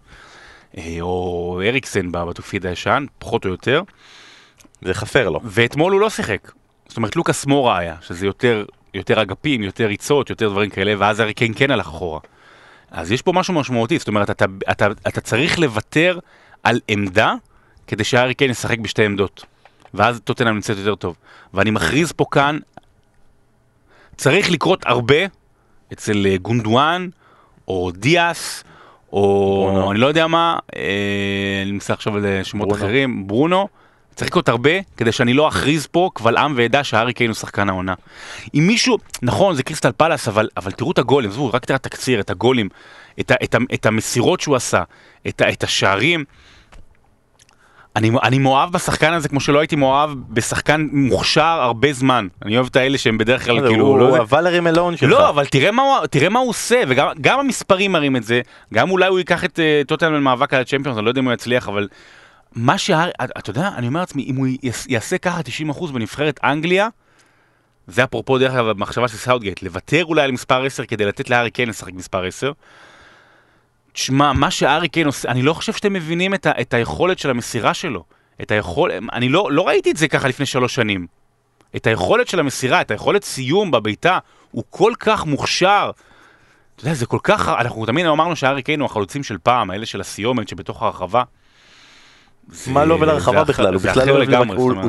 אה, או אריקסן בתפקיד הישן, פחות או יותר. זה חסר לו. ואתמול הוא לא שיחק. זאת אומרת, לוקאס מורה היה, שזה יותר, יותר אגפים, יותר ריצות, יותר דברים כאלה, ואז הארי קיין כן הלך אחורה. אז יש פה משהו משמעותי, זאת אומרת, אתה, אתה, אתה צריך לוותר על עמדה כדי שהארי קיין ישחק בשתי עמדות. ואז טוטנאם נמצאת יותר טוב. ואני מכריז פה כאן, צריך לקרות הרבה אצל אה, גונדואן, או דיאס, או ברונו. אני לא יודע מה, אה, אני מנסה עכשיו על שמות ברונו. אחרים, ברונו. צריך לקרות הרבה כדי שאני לא אכריז פה קבל עם ועדה שהארי קיין הוא שחקן העונה. אם מישהו, נכון זה קריסטל פלאס, אבל, אבל תראו את הגולים, עזבו, רק תראה את התקציר, את הגולים, את, ה, את, ה, את המסירות שהוא עשה, את, ה, את השערים. אני, אני מאוהב בשחקן הזה כמו שלא הייתי מאוהב בשחקן מוכשר הרבה זמן. אני אוהב את האלה שהם בדרך כלל כאילו, הוא לא יודע. הוולרי מלון שלך. לא, אבל תראה מה, הוא, תראה מה הוא עושה, וגם גם המספרים מראים את זה, גם אולי הוא ייקח את אה, טוטנאם למאבק על הצ'מפיונס, אני לא יודע אם הוא יצליח, אבל מה שה... אתה יודע, אני אומר לעצמי, אם הוא יעשה ככה 90% בנבחרת אנגליה, זה אפרופו דרך אגב המחשבה של סאוטגייט, לוותר אולי על מספר 10 כדי לתת להארי קיין לשחק מספר 10. תשמע, מה שהארי קיין עושה, אני לא חושב שאתם מבינים את, ה, את היכולת של המסירה שלו. את היכול... אני לא, לא ראיתי את זה ככה לפני שלוש שנים. את היכולת של המסירה, את היכולת סיום בביתה, הוא כל כך מוכשר. אתה יודע, זה כל כך, אנחנו תמיד אמרנו שהארי קיין הוא החלוצים של פעם, האלה של הסיומת שבתוך הרחבה. מה לא ולרחבה אחר- בכלל, הוא בכלל לא אוהב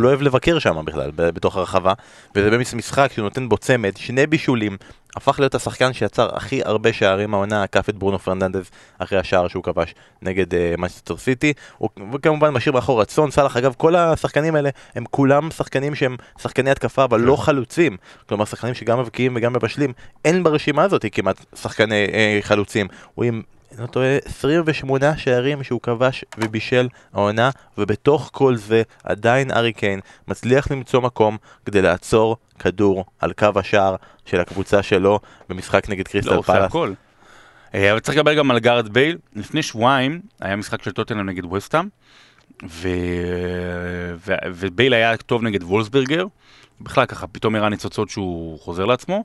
לא אוהב לבקר שם בכלל, בתוך הרחבה, וזה באמת משחק שהוא נותן בו צמד, שני בישולים, הפך להיות השחקן שיצר הכי הרבה שערים העונה, עקף את ברונו פרננדז אחרי השער שהוא כבש נגד מנצ'סטר סיטי, הוא- וכמובן משאיר מאחור רצון, סאלח, אגב כל השחקנים האלה הם כולם שחקנים שהם שחקני התקפה אבל לא חלוצים, כלומר שחקנים שגם מבקיעים וגם מבשלים, אין ברשימה הזאת כמעט שחקני אה, חלוצים, הוא עם לא טועה, 28 שערים שהוא כבש ובישל העונה, ובתוך כל זה עדיין הארי קיין מצליח למצוא מקום כדי לעצור כדור על קו השער של הקבוצה שלו במשחק נגד לא, קריסטל הוא עושה פלאס. הכל. אה, אבל צריך לדבר גם על גארת' בייל. לפני שבועיים היה משחק של טוטנאם נגד ווסטהאם, ו... ו... ובייל היה טוב נגד וולסברגר. בכלל ככה, פתאום הראה ניצוצות שהוא חוזר לעצמו.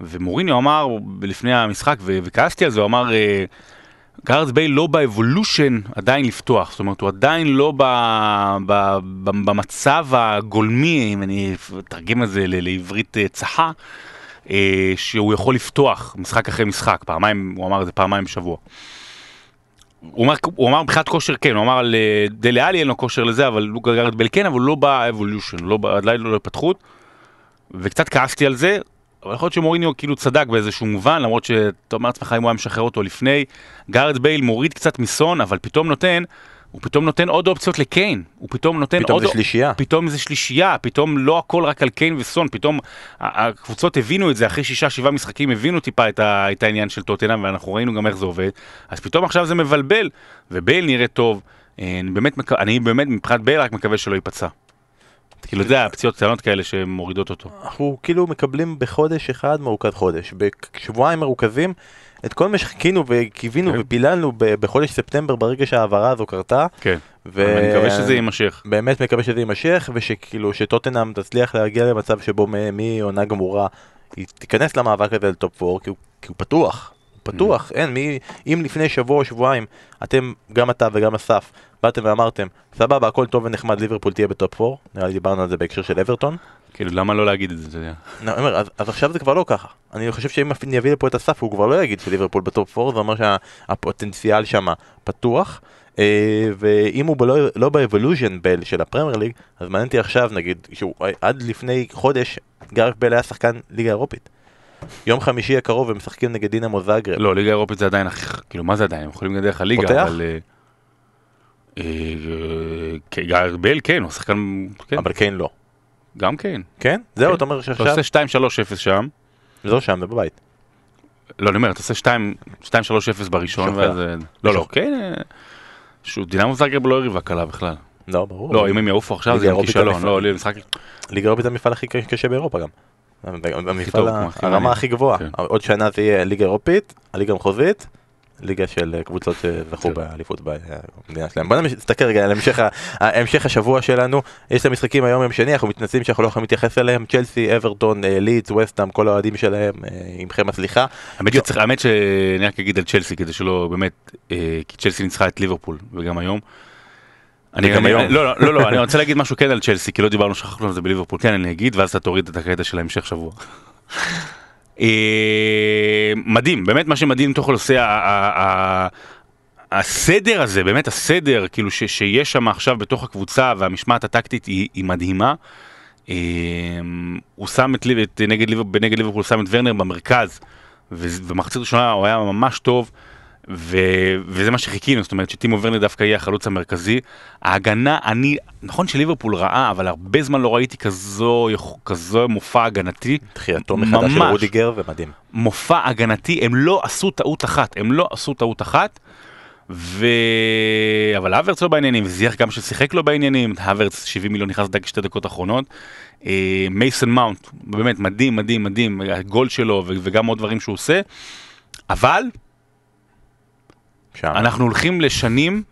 ומוריניו אמר לפני המשחק. וכעסתי על זה, הוא אמר, אה, גארת' בייל לא ב evolution עדיין לפתוח, זאת אומרת הוא עדיין לא ב, ב, ב, במצב הגולמי, אם אני אתרגם את זה לעברית אה, צחה, אה, שהוא יכול לפתוח משחק אחרי משחק, פעמיים, הוא אמר את זה פעמיים בשבוע. הוא אמר, הוא אמר מבחינת כושר כן, הוא אמר על אה, דלה אלי אין לו כושר לזה, אבל לוקה גארת' בייל כן, אבל לא ב evolution, לא, עדיין לא להתפתחות. וקצת כעסתי על זה, אבל יכול להיות שמוריניו כאילו צדק באיזשהו מובן, למרות שאתה אומר לעצמך אם הוא היה משחרר אותו לפני. גארת' בייל מוריד קצת מסון, אבל פתאום נותן, הוא פתאום נותן עוד אופציות לקיין. הוא פתאום נותן פתאום עוד... זה שלישייה. פתאום זה שלישייה, פתאום לא הכל רק על קיין וסון, פתאום הקבוצות הבינו את זה, אחרי שישה שבעה משחקים הבינו טיפה את, ה, את העניין של טוטנאם, ואנחנו ראינו גם איך זה עובד, אז פתאום עכשיו זה מבלבל, ובייל נראה טוב, אה, אני באמת, אני באמת מבחינת בייל רק מקווה שלא ייפצע. כאילו, אתה יודע, פציעות קטנות כאלה שמורידות אותו. אנחנו כאילו מקבלים בחודש אחד מרוכז חודש, בשבועיים מרוכזים את כל מה שחיכינו וקיווינו כן. ופיללנו בחודש ספטמבר ברגע שההעברה הזו קרתה. כן, ו- אני מקווה שזה יימשך. באמת מקווה שזה יימשך ושכאילו שטוטנאם תצליח להגיע למצב שבו מעונה גמורה היא תיכנס למאבק הזה לטופ 4 כי הוא, כי הוא פתוח. פתוח, אין, מי, אם לפני שבוע או שבועיים אתם, גם אתה וגם אסף, באתם ואמרתם, סבבה, הכל טוב ונחמד, ליברפול תהיה בטופ 4, נראה לי דיברנו על זה בהקשר של אברטון, כאילו, למה לא להגיד את זה, אתה יודע? לא, אני אומר, אז, אז עכשיו זה כבר לא ככה. אני חושב שאם אני אביא לפה את אסף, הוא כבר לא יגיד שליברפול בטופ 4, זה אומר שהפוטנציאל שם פתוח. אה, ואם הוא לא, לא ב evolution בל של הפרמייר ליג, אז מעניין אותי עכשיו, נגיד, שהוא עד לפני חודש, גארף בל היה שחקן ליגה אירופית. יום חמישי הקרוב הם משחקים נגד דינמו זאגרב. לא, ליגה אירופית זה עדיין, כאילו, מה זה עדיין? הם יכולים דרך הליגה, פותח? אבל... אה, אה, כן, גארד בל, כן, הוא שחקן, כן, אבל קיין לא. גם כן. כן? זהו, כן. אתה אומר אתה שעכשיו? עושה 2-3-0 שם, לא שם, זה בבית. לא, אני אומר, אתה עושה 2-3-0 בראשון. ואז... אה, לא, לא, שופע. כן, אה, שהוא דינמו זאגרב לא יריבה קלה בכלל. לא, ברור. לא, אם הם יעופו עכשיו זה גם אירופית כישלון. לא, לי משחק... ליגה אירופית זה המפעל הכי קשה באירופה גם. המפעל, הרמה. הכי גבוהה. כן. עוד שנה זה יהיה ליגה אירופית, הליגה המחוזית, ליגה של קבוצות שזכו כן. באליפות במדינה שלהם. בוא נסתכל רגע על המשך השבוע שלנו. יש את המשחקים היום יום שני, אנחנו מתנצלים שאנחנו לא יכולים להתייחס אליהם. צ'לסי, אברטון, אה, לידס, וסטאם, כל האוהדים שלהם, אה, עמכם הסליחה. האמת שאני רק אגיד על צ'לסי כדי שלא באמת, אה, כי צ'לסי ניצחה את ליברפול וגם היום. אני אני- היום. לא, לא, לא, לא, אני <laughs> רוצה להגיד משהו כן על צ'לסי, כי לא דיברנו, שכחנו על זה בליברפול, כן אני אגיד, ואז אתה תוריד את הקטע של ההמשך שבוע. אה, מדהים, באמת מה שמדהים תוכל עושה, ה- ה- ה- הסדר הזה, באמת הסדר, כאילו ש- שיש שם עכשיו בתוך הקבוצה והמשמעת הטקטית היא היא מדהימה. אה, הוא שם את, את נגד, ליבר, נגד ליברפול, שם את ורנר במרכז, ובמחצית ראשונה הוא היה ממש טוב, ו, וזה מה שחיכינו, זאת אומרת שטימו ורנר דווקא יהיה החלוץ המרכזי. ההגנה, אני, נכון שליברפול רעה, אבל הרבה זמן לא ראיתי כזו, כזו מופע הגנתי. תחייתו מחדש של. רודיגר ומדהים. מופע הגנתי, הם לא עשו טעות אחת, הם לא עשו טעות אחת. ו... אבל האוורץ לא בעניינים, וזייח גם ששיחק לא בעניינים, האוורץ 70 מיליון נכנס דק שתי דקות אחרונות. אה, מייסון מאונט, באמת מדהים, מדהים, מדהים, הגול שלו וגם עוד דברים שהוא עושה. אבל שם. אנחנו הולכים לשנים,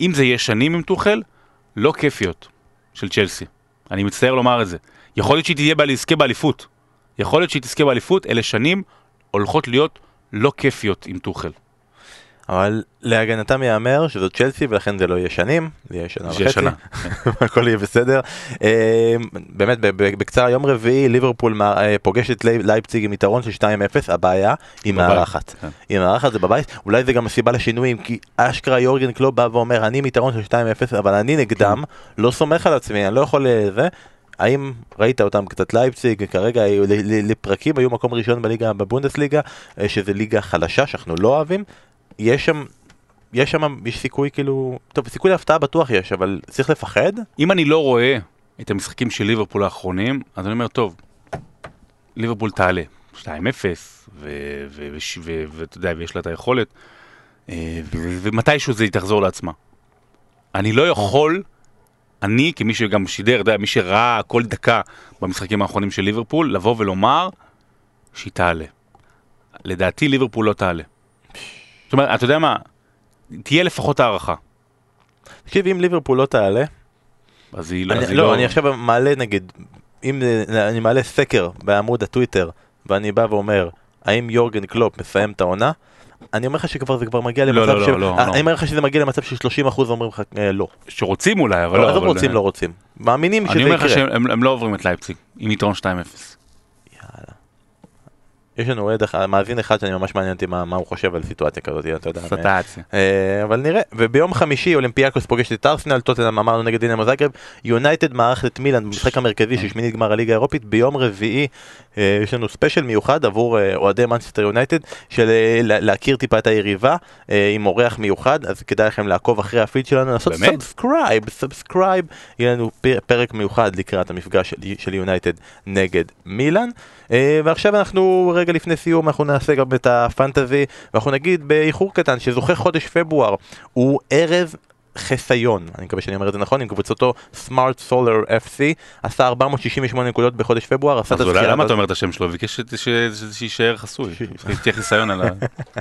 אם זה יהיה שנים עם טוחל, לא כיפיות של צ'לסי. אני מצטער לומר את זה. יכול להיות שהיא תהיה תזכה באליפות. יכול להיות שהיא תזכה באליפות, אלה שנים הולכות להיות לא כיפיות עם טוחל. אבל להגנתם ייאמר שזאת צ'לסי ולכן זה לא יהיה שנים, זה יהיה שנה וחצי. שנה. <laughs> הכל יהיה בסדר. אה, באמת, ב- ב- בקצרה, יום רביעי ליברפול אה, פוגשת לייפציג עם יתרון של 2-0, הבעיה היא מארחת. כן. היא מארחת זה בבית, אולי זה גם הסיבה לשינויים, כי אשכרה יורגן קלופ בא ואומר, אני עם יתרון של 2-0, אבל אני נגדם, כן. לא סומך על עצמי, אני לא יכול אה, זה. האם ראית אותם קצת לייפציג, כרגע ל- לפרקים היו מקום ראשון בליגה, בבונדסליגה, אה, שזה ליגה חלשה שאנחנו לא אוהבים. יש שם, יש שם, יש סיכוי כאילו, טוב, סיכוי להפתעה בטוח יש, אבל צריך לפחד? אם אני לא רואה את המשחקים של ליברפול האחרונים, אז אני אומר, טוב, ליברפול תעלה, 2-0, ו- ו- וש- ו- ואתה יודע, ויש לה את היכולת, אה, ומתישהו זה תחזור לעצמה. אני לא יכול, אני כמי שגם שידר, אתה יודע, מי שראה כל דקה במשחקים האחרונים של ליברפול, לבוא ולומר שהיא תעלה. לדעתי ליברפול לא תעלה. זאת אומרת, אתה יודע מה, תהיה לפחות הערכה. תקשיב, אם ליברפול לא תעלה, אז היא לא... אז אני, היא לא, אני עכשיו מעלה נגיד, אם אני מעלה סקר בעמוד הטוויטר, ואני בא ואומר, האם יורגן קלופ מסיים את העונה? אני אומר לך שכבר זה כבר מגיע לא, למצב לא, ש... לא, לא, אה, לא. אני אומר לך שזה מגיע למצב של 30% אומרים לך אה, לא. שרוצים אולי, אבל לא, לא. עזוב אבל- רוצים, לא רוצים. מאמינים שזה אני אומר לך יקרה. שהם הם- הם לא עוברים את לייפציג, עם יתרון 2-0. יש לנו אוהד אחד, מאזין אחד שאני ממש מעניין אותי מה, מה הוא חושב על סיטואציה כזאת, אתה יודע. סטאציה. אה, אבל נראה, וביום חמישי אולימפיאקוס פוגשת את ארסנל, טוטנאם אמרנו נגד דינמו זאגרב, יונייטד מארחת את מילאן במשחק המרכזי של שמינית גמר הליגה האירופית, ביום רביעי אה, יש לנו ספיישל מיוחד עבור אה, אוהדי מנצ'סטר יונייטד, של אה, לה- להכיר טיפה את היריבה אה, עם אורח מיוחד, אז כדאי לכם לעקוב אחרי הפיד שלנו, לעשות? subscribe, subscribe, יהיה לנו פרק מיוחד לקראת המפגש של- של יונייטד נגד מילאן. אה, ועכשיו אנחנו רגע לפני סיום אנחנו נעשה גם את הפנטזי ואנחנו נגיד באיחור קטן שזוכה חודש פברואר הוא ערב חיסיון, אני מקווה שאני אומר את זה נכון, עם קבוצתו סמארט סולר FC, עשה 468 נקודות בחודש פברואר, עשה את אז אולי למה. אתה אומר את השם שלו? ביקש שיישאר חסוי. <laughs> שתהיה חיסיון על ה...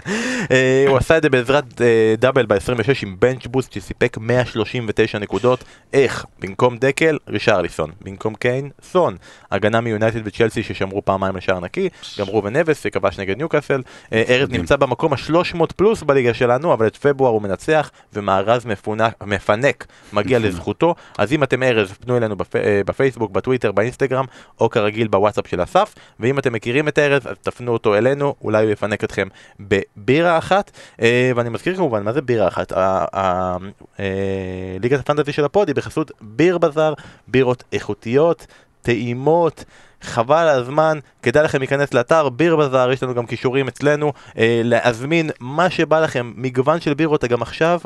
<laughs> אה, הוא עשה את זה בעזרת אה, דאבל ב-26 עם בנץ' בוסט שסיפק 139 נקודות. איך? במקום דקל, רישרליסון. במקום קיין, סון. הגנה מיונייטד וצ'לסי ששמרו פעמיים לשער נקי. גם ראובן נבס שכבש נגד ניוקאסל. אה, ארז. נמצא במקום ה-300 פלוס בליגה שלנו, אבל את פברואר הוא מנצח ומארז מפונק המפנק מגיע <laughs> לזכותו, אז אם אתם ארז, פנו אלינו בפ... אה, בפייסבוק, בטוויטר, באינסטגרם, או כרגיל בוואטסאפ של אסף, ואם אתם מכירים את ארז, אז תפנו אותו אלינו, אולי הוא יפנק אתכם בבירה אחת, אה, ואני מזכיר כמובן, מה זה בירה אחת? אה, ליגת הפנטזי של הפוד היא בחסות ביר בזאר, בירות איכותיות, טעימות. חבל הזמן, כדאי לכם להיכנס לאתר ביר בזאר, יש לנו גם קישורים אצלנו, אה, להזמין מה שבא לכם, מגוון של בירות, גם עכשיו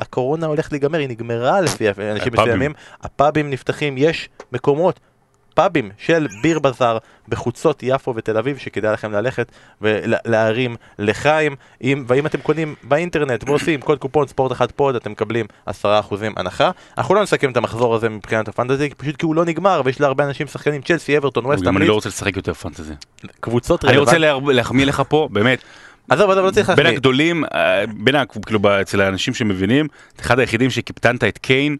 הקורונה הולכת להיגמר, היא נגמרה לפי אנשים. מסוימים, הפאבים נפתחים, יש מקומות, פאבים של ביר בזאר בחוצות יפו ותל אביב, שכדאי לכם ללכת ולהרים לחיים, אם, ואם אתם קונים באינטרנט ועושים קוד קופון ספורט אחד פוד, אתם מקבלים 10% הנחה. אנחנו לא נסכם את המחזור הזה מבחינת הפנטזי, פשוט כי הוא לא נגמר, ויש להרבה אנשים שחקנים, צ'לסי, אברטון, ווסט אני לא רוצה לשחק יותר פנטזי. קבוצות אני רוצה רלוונטיות. לה- להחמיא לך פה, באמת, עזוב, עזוב, לא צריך בין. הגדולים, אה, בין, ה- כאילו, ב- אצל האנשים שמבינים, אחד היחידים שקיפטנת את קיין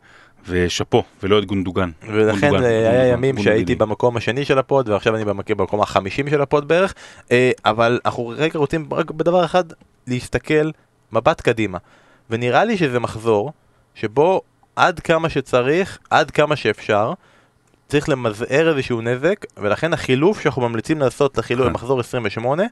ושאפו, ולא את גונדוגן. ולכן גונדוגן, אה, היה גונדוגן, ימים גונדוגן. שהייתי במקום השני של הפוד ועכשיו אני במק- במקום החמישים של הפוד בערך אה, אבל אנחנו רגע רוצים רק בדבר אחד להסתכל מבט קדימה ונראה לי שזה מחזור שבו עד כמה שצריך עד כמה שאפשר צריך למזער איזשהו נזק ולכן החילוף שאנחנו ממליצים לעשות לחילוף כן. למחזור 28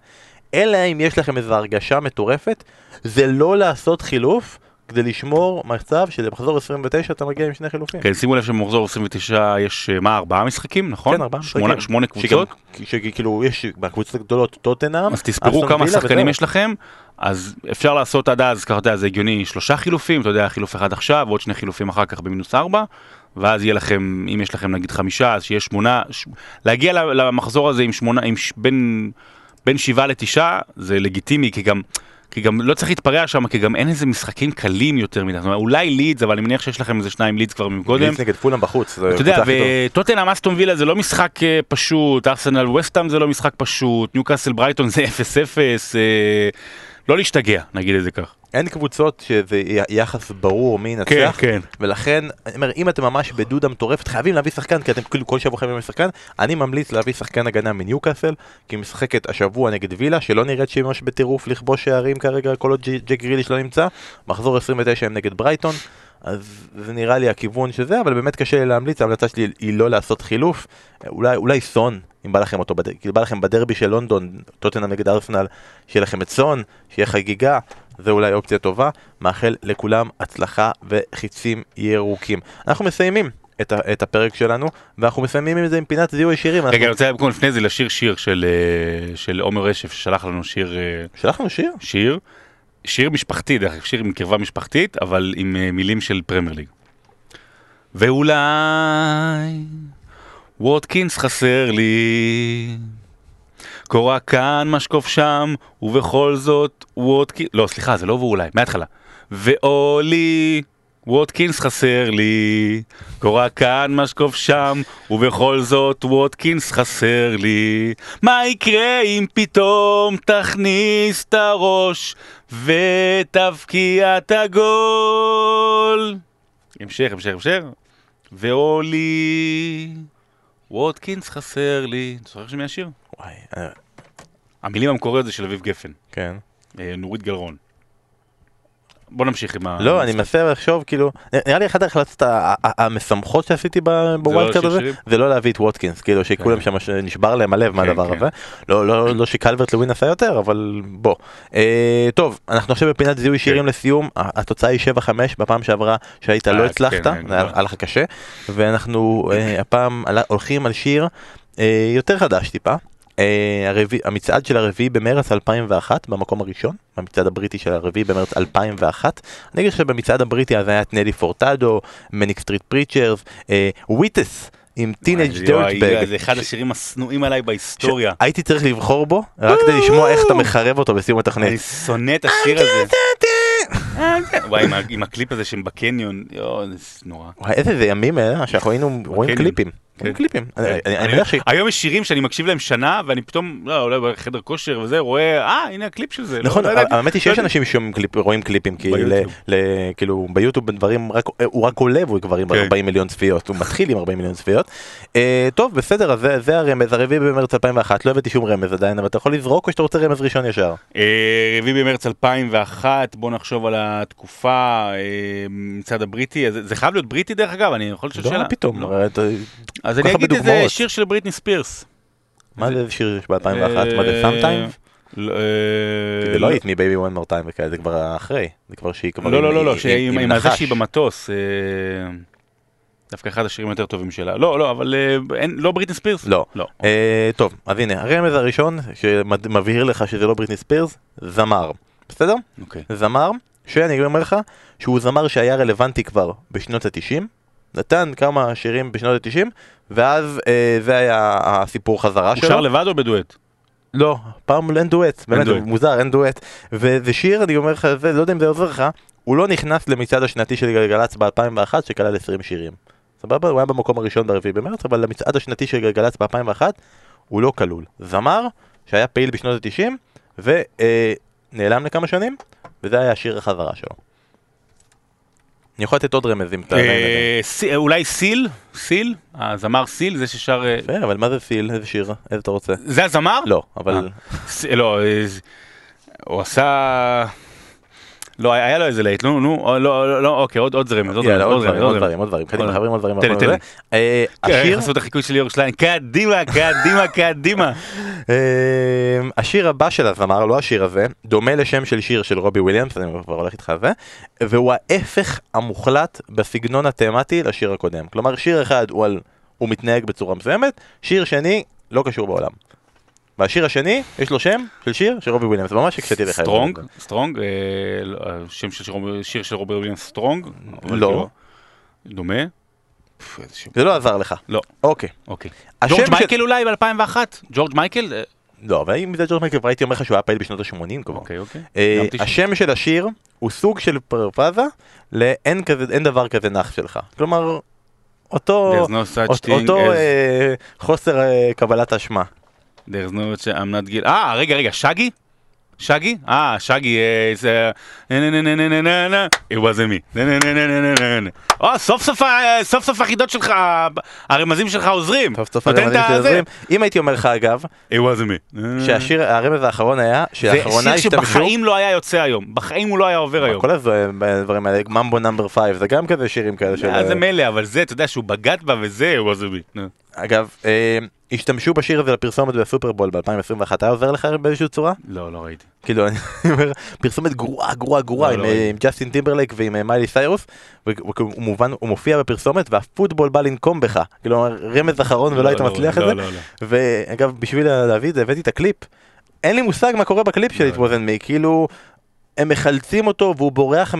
אלא אם יש לכם איזו הרגשה מטורפת זה לא לעשות חילוף כדי לשמור מצב שלמחזור 29 אתה מגיע עם שני חילופים. כן, שימו לב שבמחזור 29 יש, אה, מה, ארבעה משחקים, נכון? כן, ארבעה משחקים. שמונה קבוצות. שכאילו יש בקבוצות הגדולות טוטנאם, אז תספרו כמה שחקנים. יש לכם, אז אפשר לעשות עד אז, ככה אתה יודע, זה הגיוני, שלושה חילופים, אתה יודע, חילוף אחד עכשיו, ועוד שני חילופים אחר כך במינוס ארבע, ואז יהיה לכם, אם יש לכם נגיד חמישה, אז שיהיה שמונה, ש... להגיע למחזור הזה עם שמונה, עם ש... בין, בין שבעה לתשעה, זה לגיטימי, כי גם... כי גם לא צריך להתפרע שם, כי גם אין איזה משחקים קלים יותר מדי. זאת אומרת, אולי לידס, אבל אני מניח שיש לכם איזה שניים לידס כבר מקודם. לידס נגד פולאם בחוץ, זה אתה יודע. וטוטנאם אסטון וילה זה לא משחק אה, פשוט, ארסנל וסטאם זה לא משחק פשוט, ניוקאסל ברייטון זה 0-0, אה, לא להשתגע, נגיד את זה כך. אין קבוצות שזה יחס ברור מי ינצח, כן, כן. ולכן, אני אומר, אם אתם ממש בדודה מטורפת, חייבים להביא שחקן, כי אתם כאילו כל שבוע חייבים להביא שחקן, אני ממליץ להביא שחקן הגנה מניוקאסל, כי היא משחקת השבוע נגד וילה, שלא נראית שהיא ממש בטירוף לכבוש שערים כרגע, כל עוד ג'ק גריליש לא נמצא, מחזור 29 הם נגד ברייטון. אז זה נראה לי הכיוון שזה, אבל באמת קשה לי להמליץ, ההמלצה שלי היא לא לעשות חילוף, אולי, אולי סון, אם בא לכם אותו. כאילו בא לכם בדרבי של לונדון, טוטנאם נגד ארסנל, שיהיה לכם את סון, שיהיה חגיגה, זה אולי אופציה טובה, מאחל לכולם הצלחה וחיצים ירוקים. אנחנו מסיימים את, ה... את הפרק שלנו, ואנחנו מסיימים עם זה עם פינת זיהוי שירים. רגע, אני. רוצה במקום לפני זה לשיר שיר של אה, של עומר רשף ששלח לנו שיר, אה, שלחנו שיר? שיר, שיר משפחתי, דרך אגב, שיר עם קרבה משפחתית, אבל עם אה, מילים של פרמייר ליג. ואולי ווטקינס חסר לי, קורה כאן משקוף שם, ובכל זאת ווטקינס, לא סליחה זה לא ואולי, מההתחלה. ואולי ווטקינס חסר לי, קורה כאן משקוף שם, ובכל זאת ווטקינס חסר לי. מה יקרה אם פתאום תכניס את הראש ותבקיע את הגול? המשך, המשך, המשך. ואולי ווטקינס חסר לי. אתה זוכר של מי השיר? וואי, אה, המילים המקוריות זה של אביב גפן, כן. אה, נורית גלרון. בוא נמשיך עם ה... לא, אני מנסה לחשוב, כאילו, נראה לי אחת ההחלטות המשמחות שעשיתי ב- ב wild card שיר הזה? זה לא להביא את ווטקינס, כאילו שכולם כן. שם נשבר להם הלב מהדבר כן. הזה. לא- לא לא שקלוורט לווין עשה יותר, אבל בוא. אה, טוב, אנחנו עכשיו בפינת זיהוי שירים לסיום, התוצאה היא 7-5 בפעם שעברה שהיית כן. אה, לא כן, הצלחת, כן, היה לא. לך קשה, ואנחנו אה, הפעם הולכים על שיר יותר חדש טיפה. אה, המצעד של הרביעי במרץ 2001 במקום הראשון, במצעד הבריטי של הרביעי במרץ 2001. אני אגיד שבמצעד הבריטי אז היה את נלי פורטדו, מניק סטריט פריצ'רס, וויטוס עם Teenage Dirtbag. זה אחד השירים השנואים עליי בהיסטוריה. הייתי צריך לבחור בו רק כדי לשמוע איך אתה מחרב אותו בסיום אני התוכנית. שונא את השיר הזה. וואי, עם הקליפ הזה שהם בקניון, יואו, זה נורא. איזה זה ימים אלה שאנחנו היינו רואים. קליפים. הם קליפים. אני- אני אני אני- מניח ש... היום יש שירים שאני מקשיב להם שנה, ואני פתאום, לא, אולי בחדר כושר וזה, רואה, אה, הנה הקליפ של זה. נכון, לא, לא ידעתי. האמת היא לא שיש ידעתי. אנשים שרואים קליפ- רואים קליפים, כי ל- ביוטיוב. ל- כאילו ביוטיוב דברים, רק- הוא רק עולה והוא כבר עם כן. 40 מיליון צפיות, הוא מתחיל עם 40 מיליון צפיות. אה, טוב, בסדר, אז זה- זה הרמז, הרביעי במרץ 2001, לא הבאתי שום רמז עדיין, אבל אתה יכול לזרוק או שאתה רוצה רמז ראשון ישר? אה, רביעי במרץ 2001, בוא נחשוב על התקופה אה, מצד הבריטי, זה חייב להיות בריטי דרך אגב, אני יכול לשאול לא, שאלה. אז אני אגיד איזה. שיר של בריטני ספירס. מה זה שיר ב-2001? מה זה סאמטיים? לא, אה, זה לא היית מ Baby One More Time וכאלה, זה כבר אחרי, זה כבר שהיא כבר לא, לא, לא, לא, עם- שעם- עם הזה. שהיא במטוס. אה, דווקא אחד השירים היותר טובים שלה. לא, לא, אבל אה, אין, לא בריטני ספירס? לא. לא. אה, טוב, אז הנה, הרמז הראשון שמבהיר לך שזה לא בריטני ספירס, זמר, בסדר? אוקיי. זמר, שאני אומר לך שהוא זמר שהיה רלוונטי כבר בשנות ה-90, נתן כמה שירים בשנות ה-90, ואז אה, זה היה הסיפור חזרה הוא שלו. שר לבד או בדואט? לא, פעם אין דואט, באמת, דואט. הוא מוזר, אין דואט. וזה שיר, אני אומר לך, זה, לא יודע אם זה עוזר לך, הוא לא נכנס למצעד השנתי של גלגלצ ב-2001, שכלל 20 שירים. סבבה? הוא היה במקום הראשון ברביעי במרץ, אבל למצעד השנתי של גלגלצ ב-2001, הוא לא כלול. זמר, שהיה פעיל בשנות ה-90, ונעלם לכמה שנים, וזה היה השיר החזרה שלו. אני יכול לתת עוד רמז אם אתה... אולי סיל? סיל? הזמר סיל? זה ששר... אה, יפה, אבל מה זה סיל? איזה שיר? איזה אתה רוצה? זה הזמר? לא, אבל... אה. לא, אה, הוא עשה... לא, היה לו איזה להיט, נו, נו, לא, לא, לא, אוקיי, עוד זרמז, עוד דברים, עוד. דברים, עוד דברים. קדימה, חברים, עוד דברים. תן לי, תן לי. זה. אה, כן, השיר... חסות החיקוי של ליאור שליין, קדימה, קדימה, קדימה. <laughs> אה, השיר הבא של הזמר, לא השיר הזה, דומה לשם של שיר של רובי וויליאמס, אני כבר הולך איתך על זה, והוא ההפך המוחלט בסגנון התמטי לשיר הקודם. כלומר, שיר אחד הוא מתנהג בצורה מסוימת, שיר שני לא קשור בעולם. והשיר השני, יש לו שם של שיר של רובי וויליאמס, ממש הקשתי לך. סטרונג, סטרונג, אה, שם של שיר- של רוברט וויליאמס Strong. לא. כאילו, דומה? זה לא עזר לך. לא. אוקיי. אוקיי. ג'ורג' מייקל אולי ב-2001? ג'ורג' מייקל? אה, לא, אבל אם זה ג'ורג' מייקל, הייתי אומר לך שהוא היה פעיל בשנות ה-80 כבר. אוקיי, אוקיי. אה. השם של השיר הוא סוג של פרפזה לאין דבר כזה נח שלך. כלומר, אותו, There's no such אות- thing אותו as- אה, חוסר אה, קבלת אשמה. There's no chance I'm not guilty. אה, רגע, רגע, שגי? שגי? אה, שגי, זה... It wasn't me. או, סוף סוף סוף סוף החידות שלך, הרמזים שלך עוזרים. סוף סוף הרמזים שלך עוזרים. אם הייתי אומר לך אגב, It wasn't me. שהשיר, הרמז האחרון היה, שהאחרונה השתמשו... זה שיר שבחיים לא היה יוצא היום, בחיים הוא לא היה עובר היום. כל הדברים האלה, ממבו נאמבר 5, זה גם כזה שירים כאלה של... זה מילא, אבל זה, אתה יודע שהוא בגד בה וזה, It wasn't me. אגב, אה, השתמשו בשיר הזה לפרסומת בסופרבול ב-2021, היה עוזר לך באיזושהי צורה? לא, לא ראיתי. כאילו, אני אומר, פרסומת גרועה, גרועה, גרועה, לא, עם לא אה. עם ג'סטין טימברלייק ועם אה, מיילי סיירוס, הוא מופיע בפרסומת והפוטבול בא לנקום בך, כאילו, רמז אחרון ולא לא, היית לא, מצליח לא, את זה, לא, לא. ואגב, בשביל להביא את זה הבאתי את הקליפ, אין לי מושג מה קורה בקליפ של לא, It wasn't me, כאילו, הם מחלצים אותו והוא בורח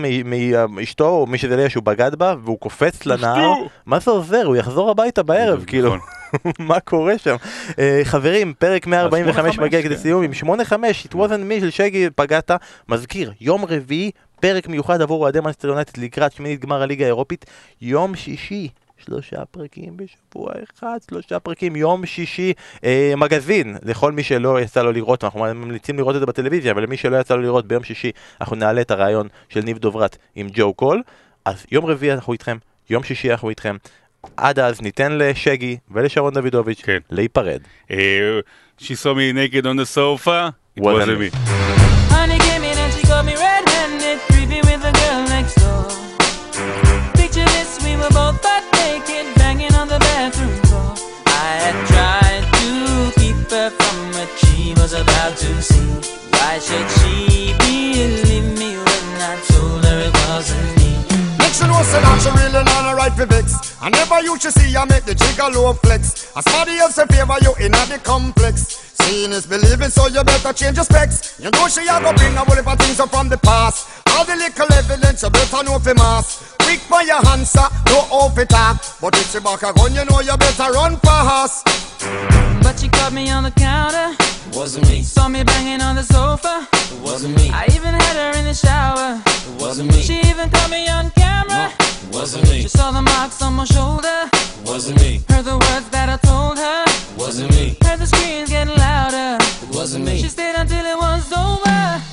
מאשתו או מי שזה לא יהיה שהוא בגד בה והוא קופץ לנהר, מה זה עוזר? הוא יחזור הביתה בערב, נכון. כאילו, <laughs> מה קורה שם? אה, חברים, פרק 145 8-5, מגיע כדי כן. סיום עם 8-5, it wasn't me של שגי פגעת, מזכיר, יום רביעי, פרק מיוחד עבור אוהדי מנסטר יונייטד לקראת שמינית גמר הליגה האירופית, יום שישי. שלושה פרקים בשבוע אחד, שלושה פרקים, יום שישי, אה, מגזין, לכל מי שלא יצא לו לראות, אנחנו ממליצים לראות את זה בטלוויזיה, אבל למי שלא יצא לו לראות ביום שישי, אנחנו נעלה את הרעיון של ניב דוברת עם ג'ו קול, אז יום רביעי אנחנו איתכם, יום שישי אנחנו איתכם, עד אז ניתן לשגי ולשרון דוידוביץ' כן. להיפרד. She saw me naked on the sofa. It wasn't me. About to see. Why should she believe me when I told her it wasn't me? Make she know say that she really not a right for vex. I never used to see you make the jigger low flex. As somebody else in favor you in the complex. Seeing is believing, so you better change your specs. You know she a go bring a whole heap of things up from the past. All the little evidence you better know for mass. Quick for your answer, no off it talk. But if she back a gun, you know you better run fast. But she caught me on the counter, It wasn't me. saw me banging on the sofa. It wasn't me. I even had her in the shower. It wasn't me. She even caught me on camera. It wasn't me. She saw the marks on my shoulder. It wasn't me, Heard the words that I told her. Wasn't me, Heard the screams getting louder. it wasn't me. She stayed until it was over.